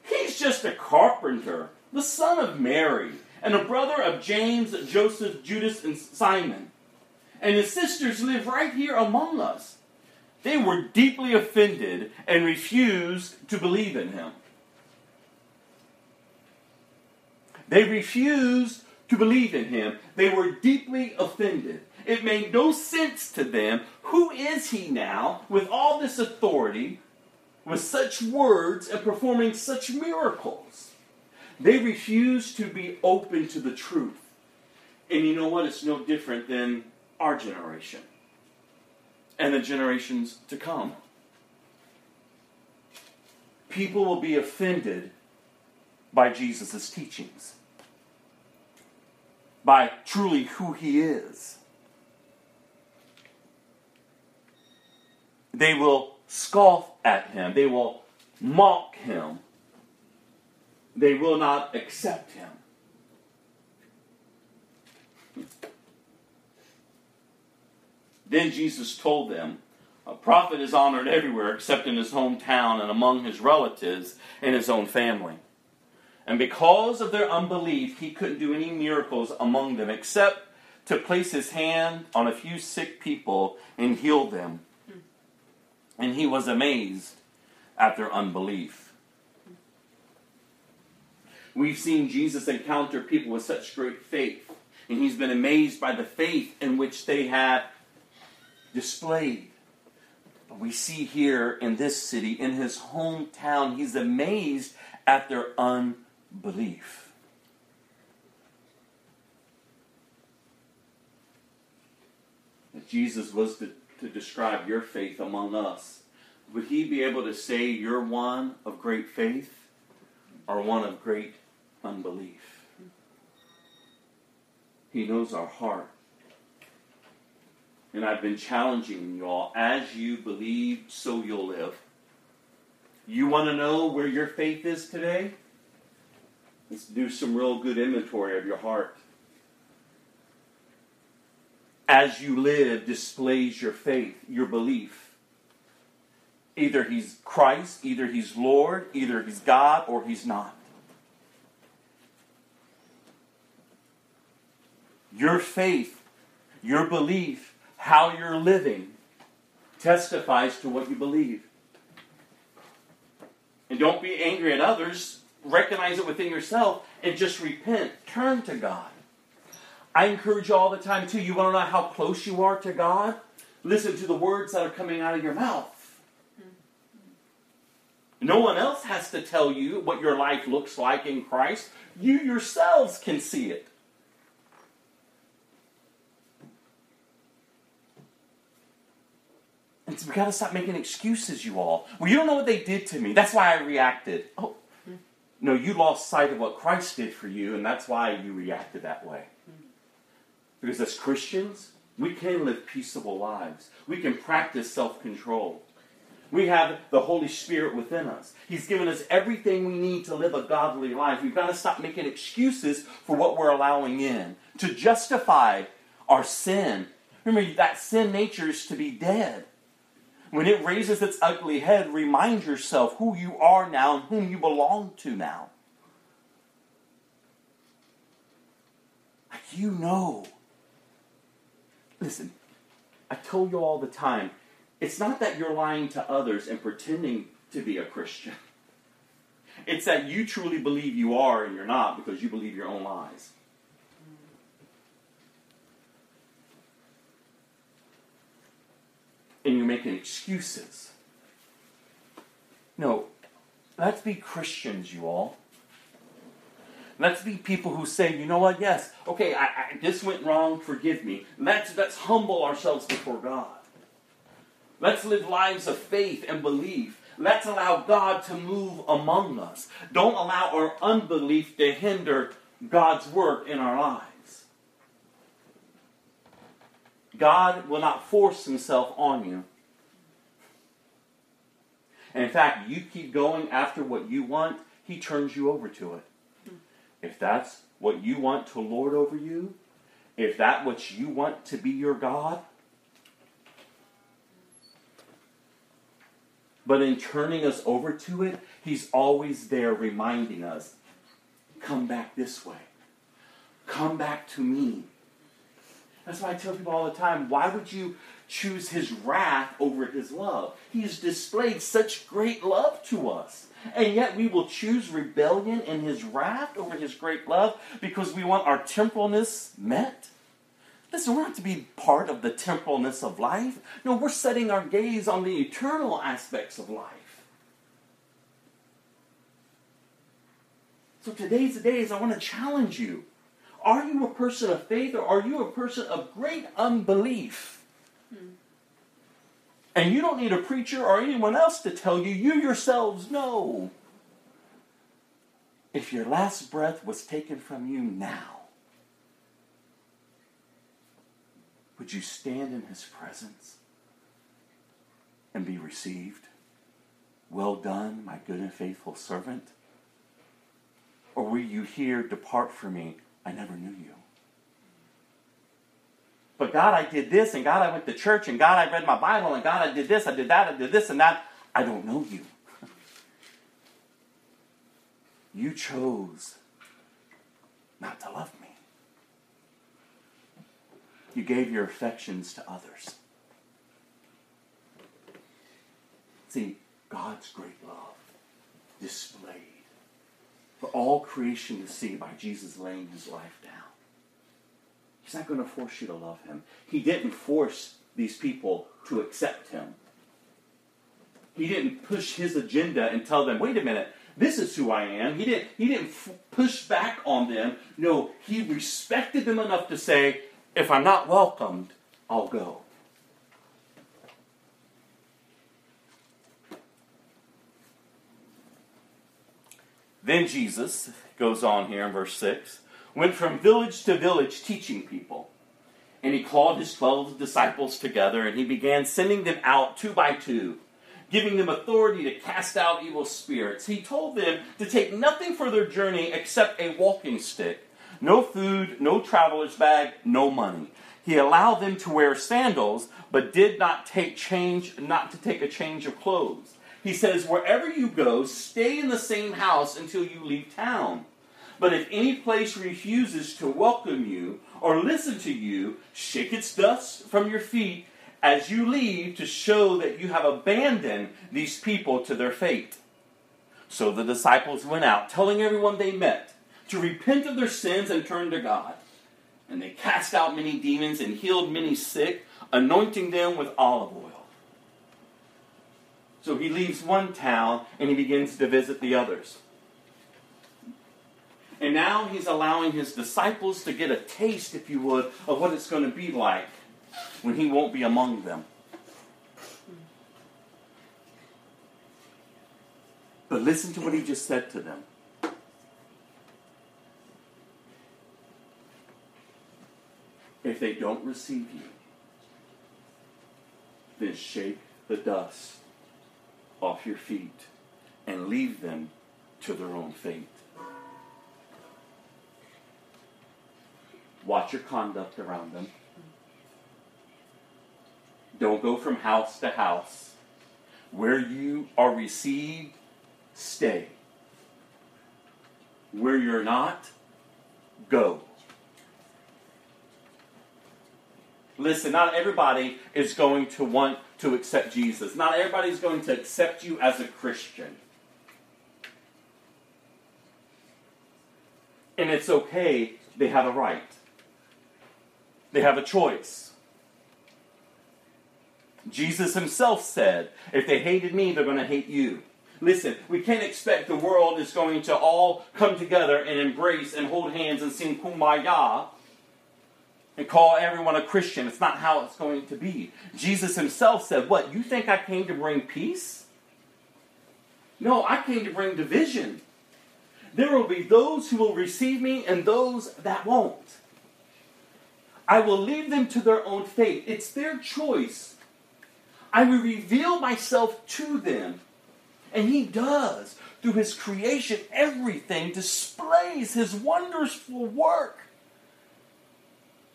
He's just a carpenter, the son of Mary, and a brother of James, Joseph, Judas, and Simon. And his sisters live right here among us. They were deeply offended and refused to believe in him. They refused to believe in him. They were deeply offended. It made no sense to them. Who is he now with all this authority, with such words, and performing such miracles? They refused to be open to the truth. And you know what? It's no different than our generation and the generations to come. People will be offended by Jesus' teachings, by truly who he is. They will scoff at him, they will mock him, they will not accept him. Then Jesus told them, A prophet is honored everywhere except in his hometown and among his relatives and his own family. And because of their unbelief, he couldn't do any miracles among them except to place his hand on a few sick people and heal them. And he was amazed at their unbelief. We've seen Jesus encounter people with such great faith, and he's been amazed by the faith in which they had displayed. But we see here in this city, in his hometown, he's amazed at their unbelief. Jesus was to, to describe your faith among us, would he be able to say you're one of great faith or one of great unbelief? He knows our heart. And I've been challenging you all as you believe, so you'll live. You want to know where your faith is today? Let's do some real good inventory of your heart. As you live, displays your faith, your belief. Either he's Christ, either he's Lord, either he's God, or he's not. Your faith, your belief, how you're living testifies to what you believe. And don't be angry at others. Recognize it within yourself and just repent. Turn to God. I encourage you all the time, too. You want to know how close you are to God? Listen to the words that are coming out of your mouth. No one else has to tell you what your life looks like in Christ. You yourselves can see it. And so we got to stop making excuses, you all. Well, you don't know what they did to me. That's why I reacted. Oh, No, you lost sight of what Christ did for you, and that's why you reacted that way. Because as Christians, we can live peaceable lives. We can practice self control. We have the Holy Spirit within us. He's given us everything we need to live a godly life. We've got to stop making excuses for what we're allowing in to justify our sin. Remember, that sin nature is to be dead. When it raises its ugly head, remind yourself who you are now and whom you belong to now. Like you know. Listen, I tell you all the time, it's not that you're lying to others and pretending to be a Christian. It's that you truly believe you are and you're not because you believe your own lies. And you're making excuses. No, let's be Christians, you all. Let's be people who say, you know what, yes, okay, I, I, this went wrong, forgive me. Let's, let's humble ourselves before God. Let's live lives of faith and belief. Let's allow God to move among us. Don't allow our unbelief to hinder God's work in our lives. God will not force himself on you. And in fact, you keep going after what you want, he turns you over to it. If that's what you want to lord over you, if that what you want to be your God, but in turning us over to it, he's always there reminding us, come back this way. Come back to me. That's why I tell people all the time, why would you choose his wrath over his love? He's displayed such great love to us. And yet we will choose rebellion and his wrath over his great love because we want our temporalness met. Listen, we're not to be part of the temporalness of life. No, we're setting our gaze on the eternal aspects of life. So today's the day is I want to challenge you. Are you a person of faith or are you a person of great unbelief? And you don't need a preacher or anyone else to tell you, you yourselves know. If your last breath was taken from you now, would you stand in his presence and be received? Well done, my good and faithful servant. Or will you hear, Depart from me, I never knew you? But God, I did this, and God, I went to church, and God, I read my Bible, and God, I did this, I did that, I did this, and that. I don't know you. You chose not to love me. You gave your affections to others. See, God's great love displayed for all creation to see by Jesus laying his life down. He's not going to force you to love him. He didn't force these people to accept him. He didn't push his agenda and tell them, wait a minute, this is who I am. He didn't, he didn't f- push back on them. No, he respected them enough to say, if I'm not welcomed, I'll go. Then Jesus goes on here in verse 6 went from village to village teaching people. And he called his twelve disciples together and he began sending them out two by two, giving them authority to cast out evil spirits. He told them to take nothing for their journey except a walking stick no food, no traveler's bag, no money. He allowed them to wear sandals, but did not take change, not to take a change of clothes. He says, Wherever you go, stay in the same house until you leave town. But if any place refuses to welcome you or listen to you, shake its dust from your feet as you leave to show that you have abandoned these people to their fate. So the disciples went out, telling everyone they met to repent of their sins and turn to God. And they cast out many demons and healed many sick, anointing them with olive oil. So he leaves one town and he begins to visit the others. And now he's allowing his disciples to get a taste, if you would, of what it's going to be like when he won't be among them. But listen to what he just said to them. If they don't receive you, then shake the dust off your feet and leave them to their own fate. Watch your conduct around them. Don't go from house to house. Where you are received, stay. Where you're not, go. Listen, not everybody is going to want to accept Jesus. Not everybody is going to accept you as a Christian. And it's okay, they have a right. They have a choice. Jesus himself said, if they hated me, they're going to hate you. Listen, we can't expect the world is going to all come together and embrace and hold hands and sing kumbaya and call everyone a Christian. It's not how it's going to be. Jesus himself said, What? You think I came to bring peace? No, I came to bring division. There will be those who will receive me and those that won't. I will leave them to their own fate. It's their choice. I will reveal myself to them. And he does. Through his creation, everything displays his wonderful work.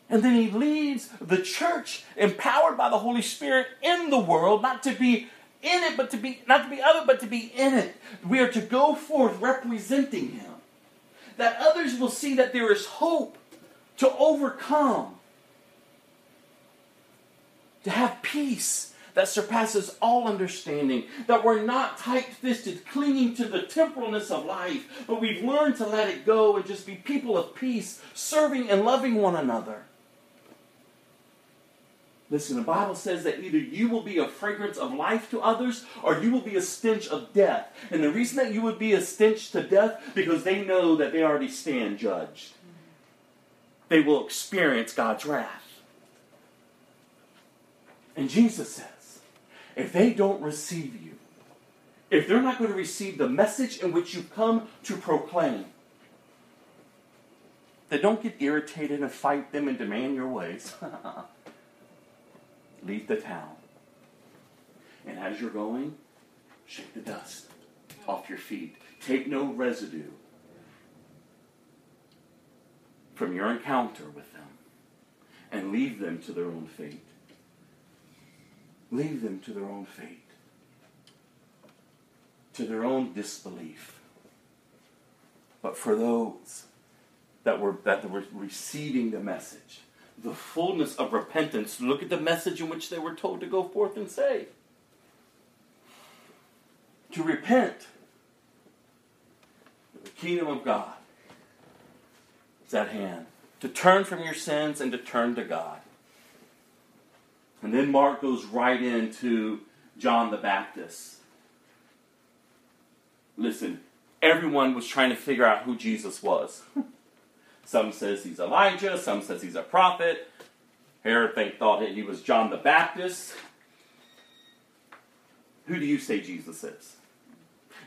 And then he leads the church, empowered by the Holy Spirit, in the world, not to be in it, but to be not to be of it, but to be in it. We are to go forth representing him. That others will see that there is hope to overcome, to have peace that surpasses all understanding. That we're not tight fisted, clinging to the temporalness of life, but we've learned to let it go and just be people of peace, serving and loving one another. Listen, the Bible says that either you will be a fragrance of life to others or you will be a stench of death. And the reason that you would be a stench to death, because they know that they already stand judged. They will experience God's wrath. And Jesus says, if they don't receive you, if they're not going to receive the message in which you've come to proclaim, then don't get irritated and fight them and demand your ways. Leave the town. And as you're going, shake the dust off your feet. Take no residue from your encounter with them and leave them to their own fate. Leave them to their own fate, to their own disbelief. But for those that were, that were receiving the message, the fullness of repentance, look at the message in which they were told to go forth and say. To repent. The kingdom of God is at hand. To turn from your sins and to turn to God. And then Mark goes right into John the Baptist. Listen, everyone was trying to figure out who Jesus was. some says he's Elijah, some says he's a prophet. Herod think, thought he was John the Baptist. Who do you say Jesus is?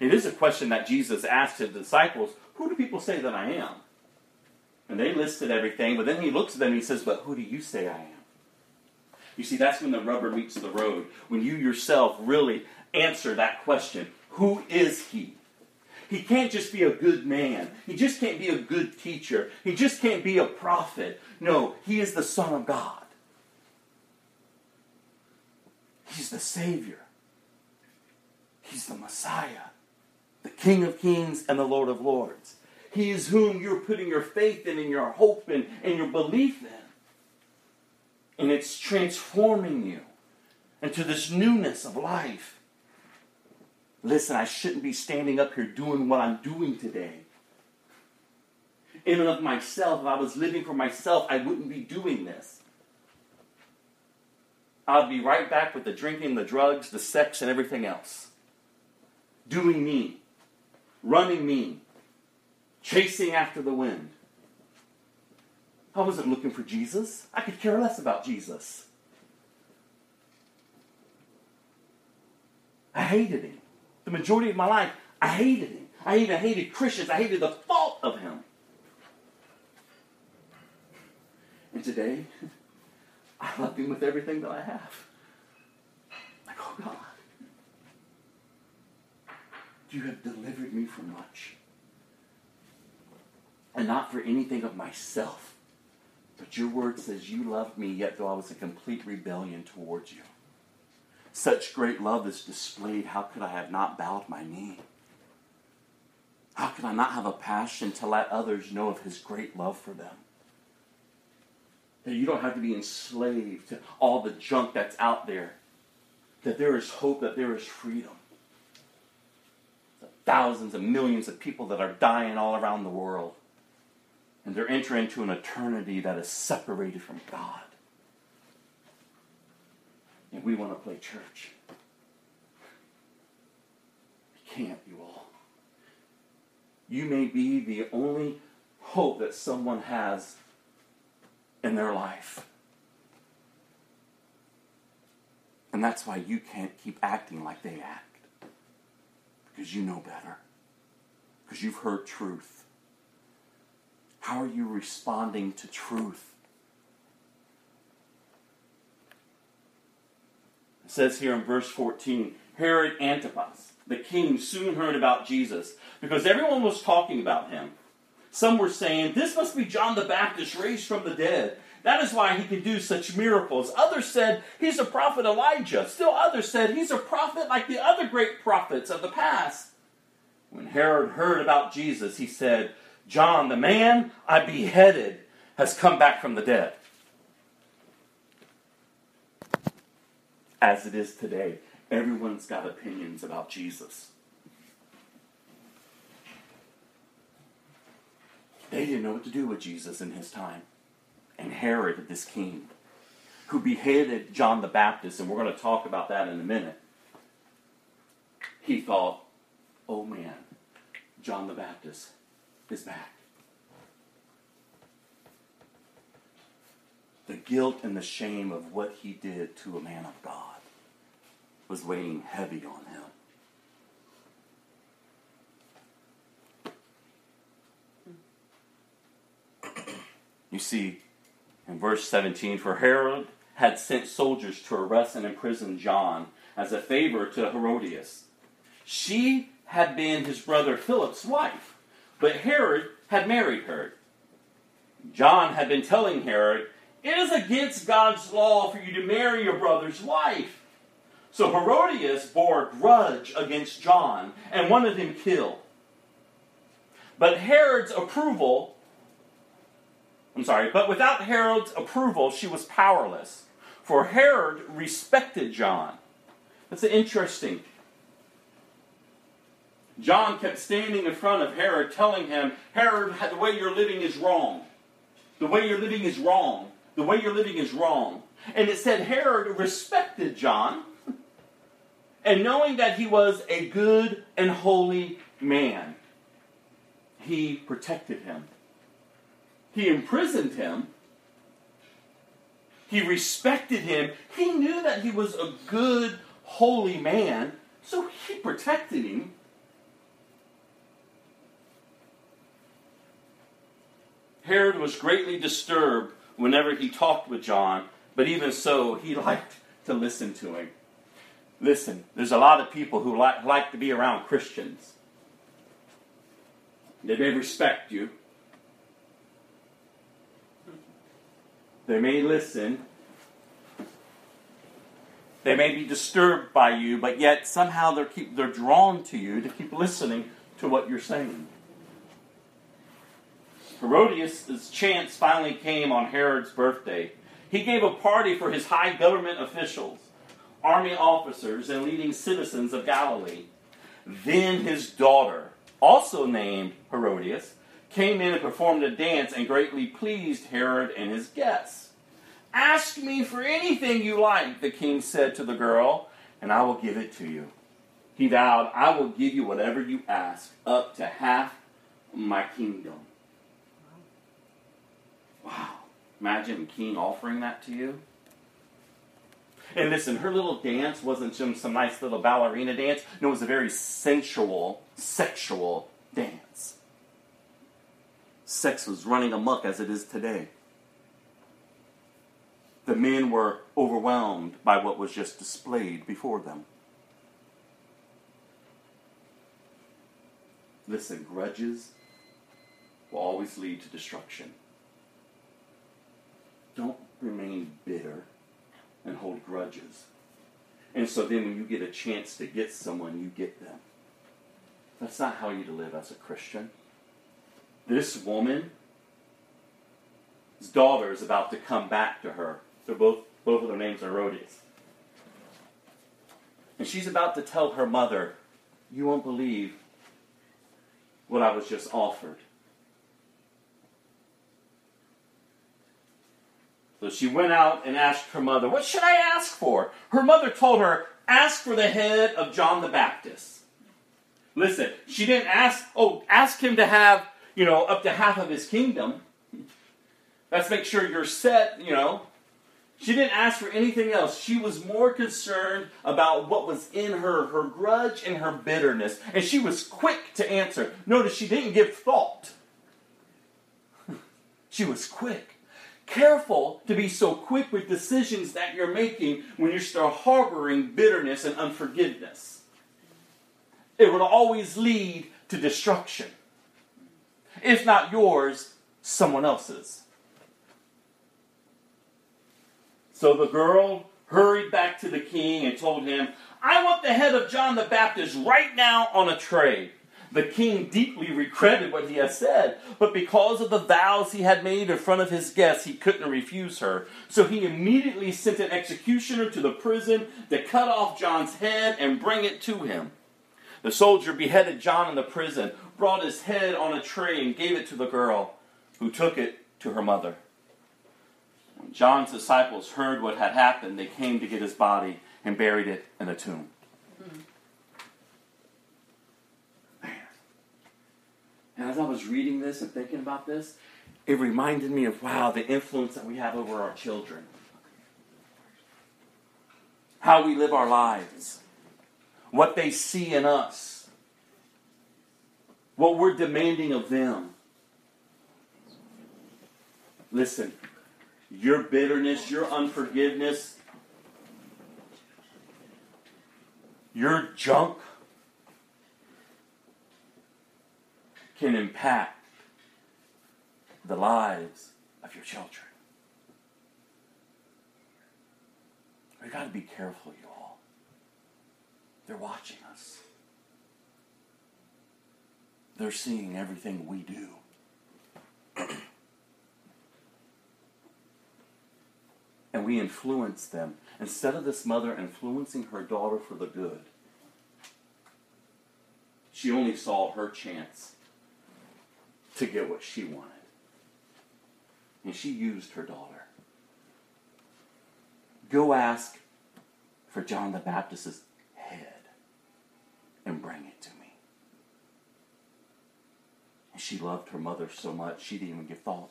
It is a question that Jesus asked his disciples, who do people say that I am? And they listed everything, but then he looks at them and he says, But who do you say I am? You see, that's when the rubber meets the road. When you yourself really answer that question Who is he? He can't just be a good man. He just can't be a good teacher. He just can't be a prophet. No, he is the Son of God. He's the Savior. He's the Messiah, the King of Kings and the Lord of Lords. He is whom you're putting your faith in and your hope in and your belief in. And it's transforming you into this newness of life. Listen, I shouldn't be standing up here doing what I'm doing today. In and of myself, if I was living for myself, I wouldn't be doing this. I'd be right back with the drinking, the drugs, the sex, and everything else. Doing me, running me, chasing after the wind. I wasn't looking for Jesus. I could care less about Jesus. I hated him. The majority of my life, I hated him. I even hated Christians. I hated the thought of him. And today, I love him with everything that I have. Like, oh God, you have delivered me from much. And not for anything of myself. But your word says you loved me, yet though I was a complete rebellion towards you. Such great love is displayed. How could I have not bowed my knee? How could I not have a passion to let others know of his great love for them? That you don't have to be enslaved to all the junk that's out there. That there is hope, that there is freedom. The thousands and millions of people that are dying all around the world. And they're entering into an eternity that is separated from God. And we want to play church. We can't, you all. You may be the only hope that someone has in their life. And that's why you can't keep acting like they act. Because you know better. Because you've heard truth. How are you responding to truth? It says here in verse 14 Herod Antipas, the king, soon heard about Jesus because everyone was talking about him. Some were saying, This must be John the Baptist raised from the dead. That is why he can do such miracles. Others said, He's a prophet Elijah. Still others said, He's a prophet like the other great prophets of the past. When Herod heard about Jesus, he said, John, the man I beheaded, has come back from the dead. As it is today, everyone's got opinions about Jesus. They didn't know what to do with Jesus in his time. And Herod, this king, who beheaded John the Baptist, and we're going to talk about that in a minute, he thought, oh man, John the Baptist is back. The guilt and the shame of what he did to a man of God was weighing heavy on him. You see, in verse 17, for Herod had sent soldiers to arrest and imprison John as a favor to Herodias. She had been his brother Philip's wife, but Herod had married her. John had been telling Herod, It is against God's law for you to marry your brother's wife. So Herodias bore a grudge against John and wanted him killed. But Herod's approval I'm sorry, but without Herod's approval, she was powerless. For Herod respected John. That's interesting. John kept standing in front of Herod, telling him, Herod, the way you're living is wrong. The way you're living is wrong. The way you're living is wrong. And it said Herod respected John, and knowing that he was a good and holy man, he protected him. He imprisoned him. He respected him. He knew that he was a good, holy man, so he protected him. Herod was greatly disturbed whenever he talked with John, but even so, he liked to listen to him. Listen, there's a lot of people who like, like to be around Christians. They may respect you, They may listen. They may be disturbed by you, but yet somehow they're, keep, they're drawn to you to keep listening to what you're saying. Herodias' chance finally came on Herod's birthday. He gave a party for his high government officials, army officers, and leading citizens of Galilee. Then his daughter, also named Herodias, came in and performed a dance and greatly pleased Herod and his guests. Ask me for anything you like, the king said to the girl, and I will give it to you. He vowed, I will give you whatever you ask, up to half my kingdom. Wow. Imagine king offering that to you. And listen, her little dance wasn't just some nice little ballerina dance. No, it was a very sensual, sexual dance. Sex was running amok as it is today. The men were overwhelmed by what was just displayed before them. Listen, grudges will always lead to destruction. Don't remain bitter and hold grudges. And so then when you get a chance to get someone, you get them. That's not how you live as a Christian. This woman's daughter is about to come back to her. They're both both of their names are Herodias. And she's about to tell her mother, You won't believe what I was just offered. So she went out and asked her mother, What should I ask for? Her mother told her, Ask for the head of John the Baptist. Listen, she didn't ask, oh, ask him to have, you know, up to half of his kingdom. Let's make sure you're set, you know. She didn't ask for anything else. She was more concerned about what was in her, her grudge and her bitterness. And she was quick to answer. Notice she didn't give thought. She was quick. Careful to be so quick with decisions that you're making when you start harboring bitterness and unforgiveness. It will always lead to destruction. If not yours, someone else's. So the girl hurried back to the king and told him, I want the head of John the Baptist right now on a tray. The king deeply regretted what he had said, but because of the vows he had made in front of his guests, he couldn't refuse her. So he immediately sent an executioner to the prison to cut off John's head and bring it to him. The soldier beheaded John in the prison, brought his head on a tray, and gave it to the girl, who took it to her mother. When John's disciples heard what had happened, they came to get his body and buried it in a tomb. And as I was reading this and thinking about this, it reminded me of wow, the influence that we have over our children. How we live our lives. What they see in us. What we're demanding of them. Listen, your bitterness, your unforgiveness, your junk can impact the lives of your children. We've got to be careful, you all. They're watching us. They're seeing everything we do. and we influence them. Instead of this mother influencing her daughter for the good, she only saw her chance to get what she wanted. And she used her daughter. Go ask for John the Baptist's head and bring it to me. And she loved her mother so much, she didn't even give thought.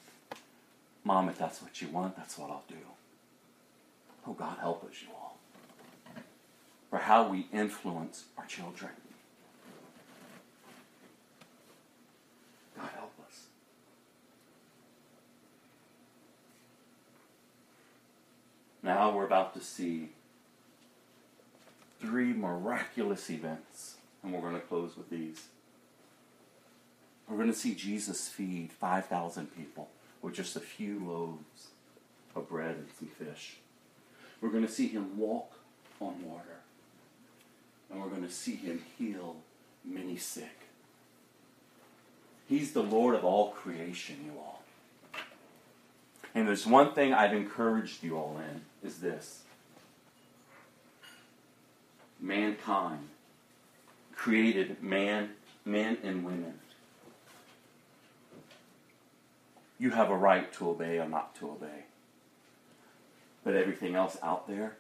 Mom, if that's what you want, that's what I'll do. Oh, God, help us, you all, for how we influence our children. God, help us. Now we're about to see three miraculous events, and we're going to close with these. We're going to see Jesus feed 5,000 people with just a few loaves of bread and some fish. We're going to see him walk on water. And we're going to see him heal many sick. He's the Lord of all creation, you all. And there's one thing I've encouraged you all in is this. Mankind created man, men and women. You have a right to obey or not to obey. But everything else out there,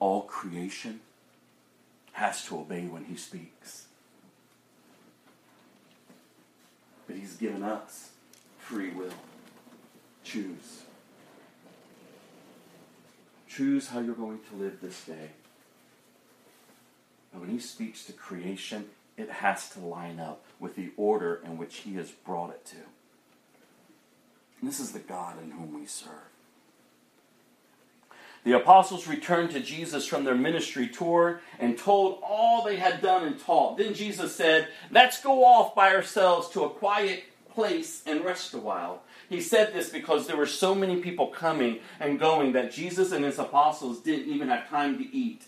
all creation, has to obey when he speaks. But he's given us free will. Choose. Choose how you're going to live this day. And when he speaks to creation, it has to line up with the order in which he has brought it to. And this is the God in whom we serve. The apostles returned to Jesus from their ministry tour and told all they had done and taught. Then Jesus said, Let's go off by ourselves to a quiet place and rest a while. He said this because there were so many people coming and going that Jesus and his apostles didn't even have time to eat.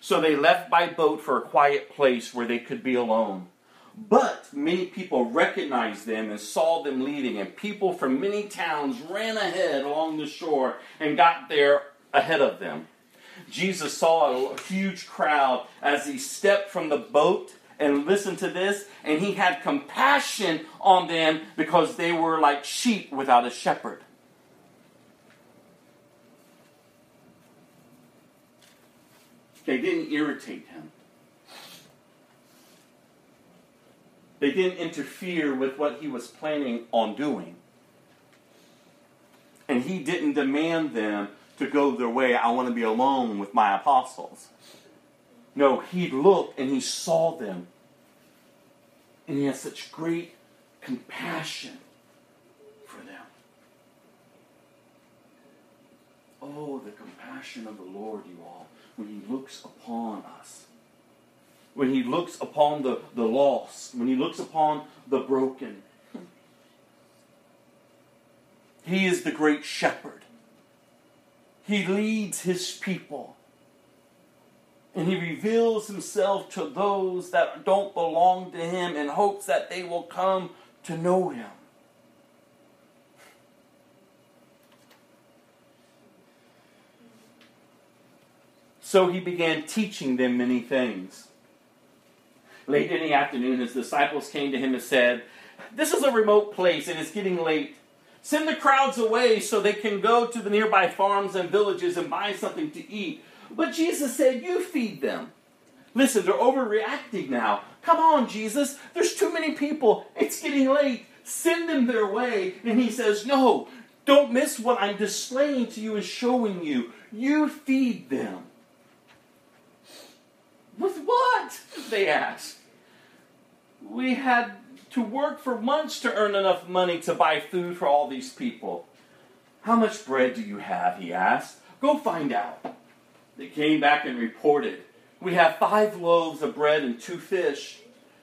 So they left by boat for a quiet place where they could be alone. But many people recognized them and saw them leaving, and people from many towns ran ahead along the shore and got there ahead of them. Jesus saw a huge crowd as he stepped from the boat and listened to this, and he had compassion on them because they were like sheep without a shepherd. They didn't irritate him. They didn't interfere with what he was planning on doing. And he didn't demand them to go their way. I want to be alone with my apostles. No, he looked and he saw them. And he had such great compassion for them. Oh, the compassion of the Lord, you all, when he looks upon us. When he looks upon the, the lost, when he looks upon the broken. He is the great shepherd. He leads his people. And he reveals himself to those that don't belong to him in hopes that they will come to know him. So he began teaching them many things. Late in the afternoon, his disciples came to him and said, This is a remote place and it's getting late. Send the crowds away so they can go to the nearby farms and villages and buy something to eat. But Jesus said, You feed them. Listen, they're overreacting now. Come on, Jesus. There's too many people. It's getting late. Send them their way. And he says, No, don't miss what I'm displaying to you and showing you. You feed them. With what? They asked. We had to work for months to earn enough money to buy food for all these people. How much bread do you have? He asked. Go find out. They came back and reported, We have five loaves of bread and two fish.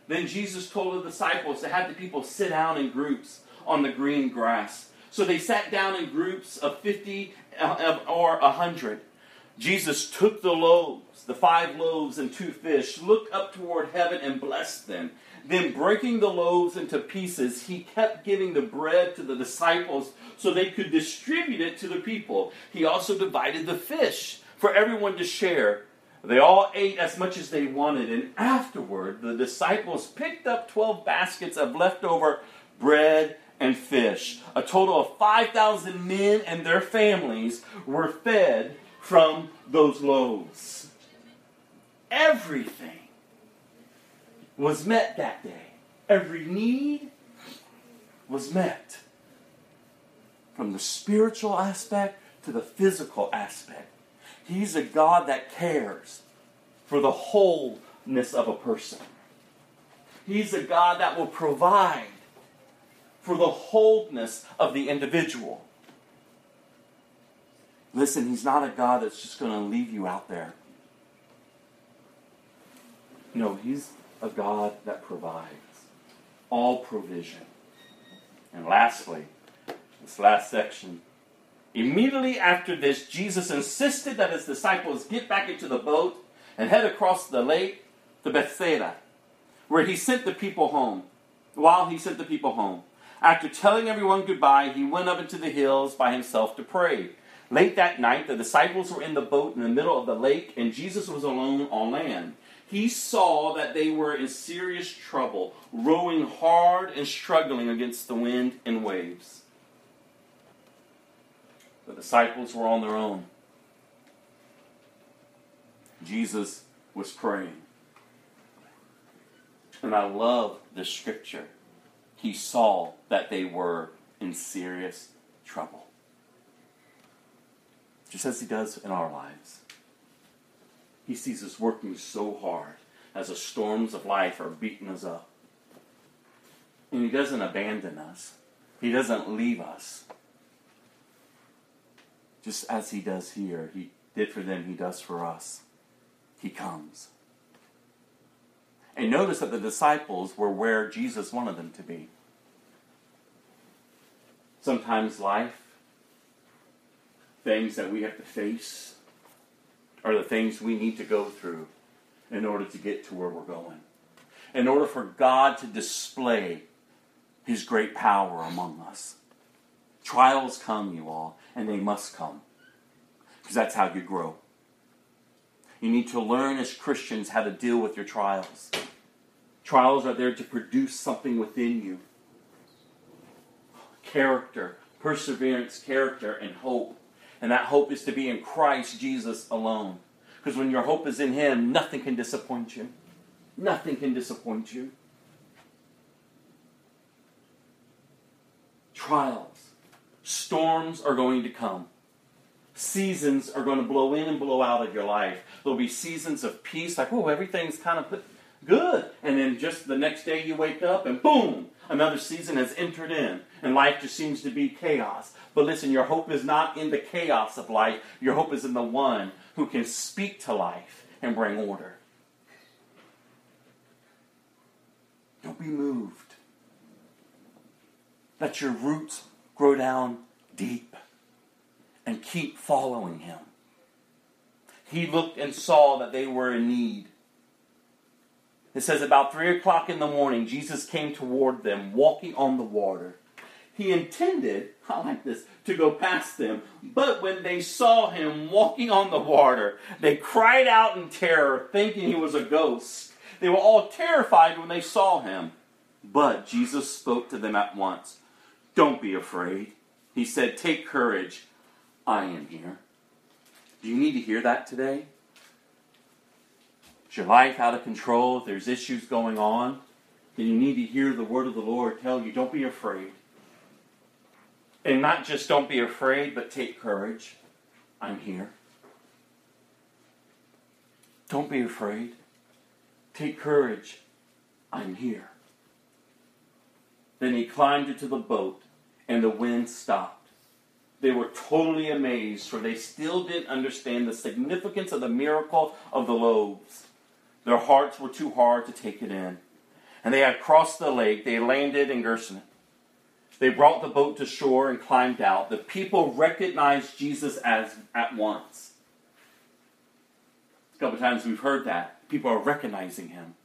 Then Jesus told the disciples to have the people sit down in groups on the green grass. So they sat down in groups of 50 uh, or 100. Jesus took the loaves, the five loaves and two fish, looked up toward heaven and blessed them. Then, breaking the loaves into pieces, he kept giving the bread to the disciples so they could distribute it to the people. He also divided the fish for everyone to share. They all ate as much as they wanted, and afterward, the disciples picked up 12 baskets of leftover bread and fish. A total of 5,000 men and their families were fed from those loaves. Everything was met that day. Every need was met. From the spiritual aspect to the physical aspect. He's a God that cares for the wholeness of a person. He's a God that will provide for the wholeness of the individual. Listen, He's not a God that's just going to leave you out there. No, He's a God that provides all provision. And lastly, this last section. Immediately after this, Jesus insisted that his disciples get back into the boat and head across the lake to Bethsaida, where he sent the people home. While he sent the people home. After telling everyone goodbye, he went up into the hills by himself to pray. Late that night, the disciples were in the boat in the middle of the lake, and Jesus was alone on land. He saw that they were in serious trouble, rowing hard and struggling against the wind and waves. The disciples were on their own. Jesus was praying. And I love this scripture. He saw that they were in serious trouble. Just as he does in our lives. He sees us working so hard as the storms of life are beating us up. And he doesn't abandon us. He doesn't leave us. Just as he does here, he did for them, he does for us. He comes. And notice that the disciples were where Jesus wanted them to be. Sometimes life, things that we have to face, are the things we need to go through in order to get to where we're going. In order for God to display his great power among us. Trials come, you all, and they must come. Because that's how you grow. You need to learn as Christians how to deal with your trials. Trials are there to produce something within you character, perseverance, character, and hope. And that hope is to be in Christ Jesus alone. Because when your hope is in Him, nothing can disappoint you. Nothing can disappoint you. Trials, storms are going to come. Seasons are going to blow in and blow out of your life. There'll be seasons of peace, like, oh, everything's kind of good. And then just the next day you wake up and boom, another season has entered in. And life just seems to be chaos. But listen, your hope is not in the chaos of life. Your hope is in the one who can speak to life and bring order. Don't be moved. Let your roots grow down deep and keep following him. He looked and saw that they were in need. It says about three o'clock in the morning, Jesus came toward them, walking on the water. He intended, I like this, to go past them. But when they saw him walking on the water, they cried out in terror, thinking he was a ghost. They were all terrified when they saw him. But Jesus spoke to them at once. Don't be afraid. He said, Take courage. I am here. Do you need to hear that today? Is your life out of control? If there's issues going on, then you need to hear the word of the Lord tell you, Don't be afraid. And not just don't be afraid, but take courage. I'm here. Don't be afraid. Take courage. I'm here. Then he climbed into the boat, and the wind stopped. They were totally amazed, for they still didn't understand the significance of the miracle of the loaves. Their hearts were too hard to take it in. And they had crossed the lake. They landed in Gerson. They brought the boat to shore and climbed out. The people recognized Jesus as at once. A couple times we've heard that. People are recognizing him.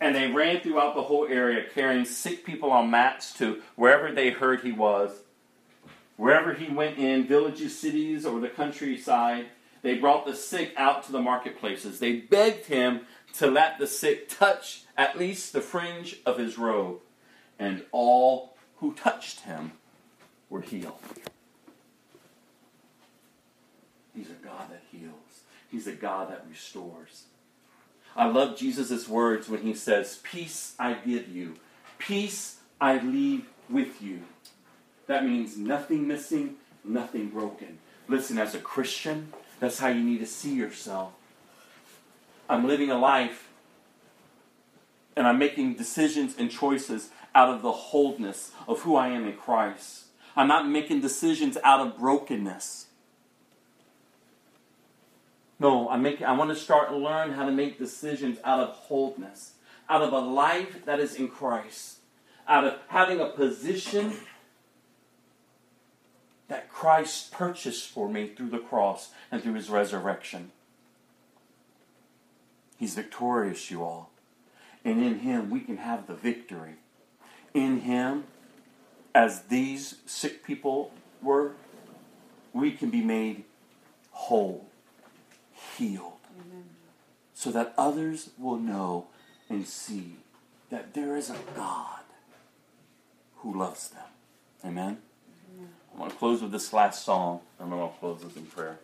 And they ran throughout the whole area, carrying sick people on mats to wherever they heard he was. Wherever he went in, villages, cities, or the countryside, they brought the sick out to the marketplaces. They begged him to let the sick touch at least the fringe of his robe, and all who touched him were healed. He's a God that heals, He's a God that restores. I love Jesus' words when he says, Peace I give you, peace I leave with you. That means nothing missing, nothing broken. Listen, as a Christian, that's how you need to see yourself. I'm living a life and I'm making decisions and choices out of the wholeness of who I am in Christ. I'm not making decisions out of brokenness. No, I'm making I want to start and learn how to make decisions out of wholeness, out of a life that is in Christ, out of having a position that Christ purchased for me through the cross and through his resurrection. He's victorious, you all. And in him, we can have the victory. In him, as these sick people were, we can be made whole, healed, so that others will know and see that there is a God who loves them. Amen? I want to close with this last song, and then I'll close this in prayer.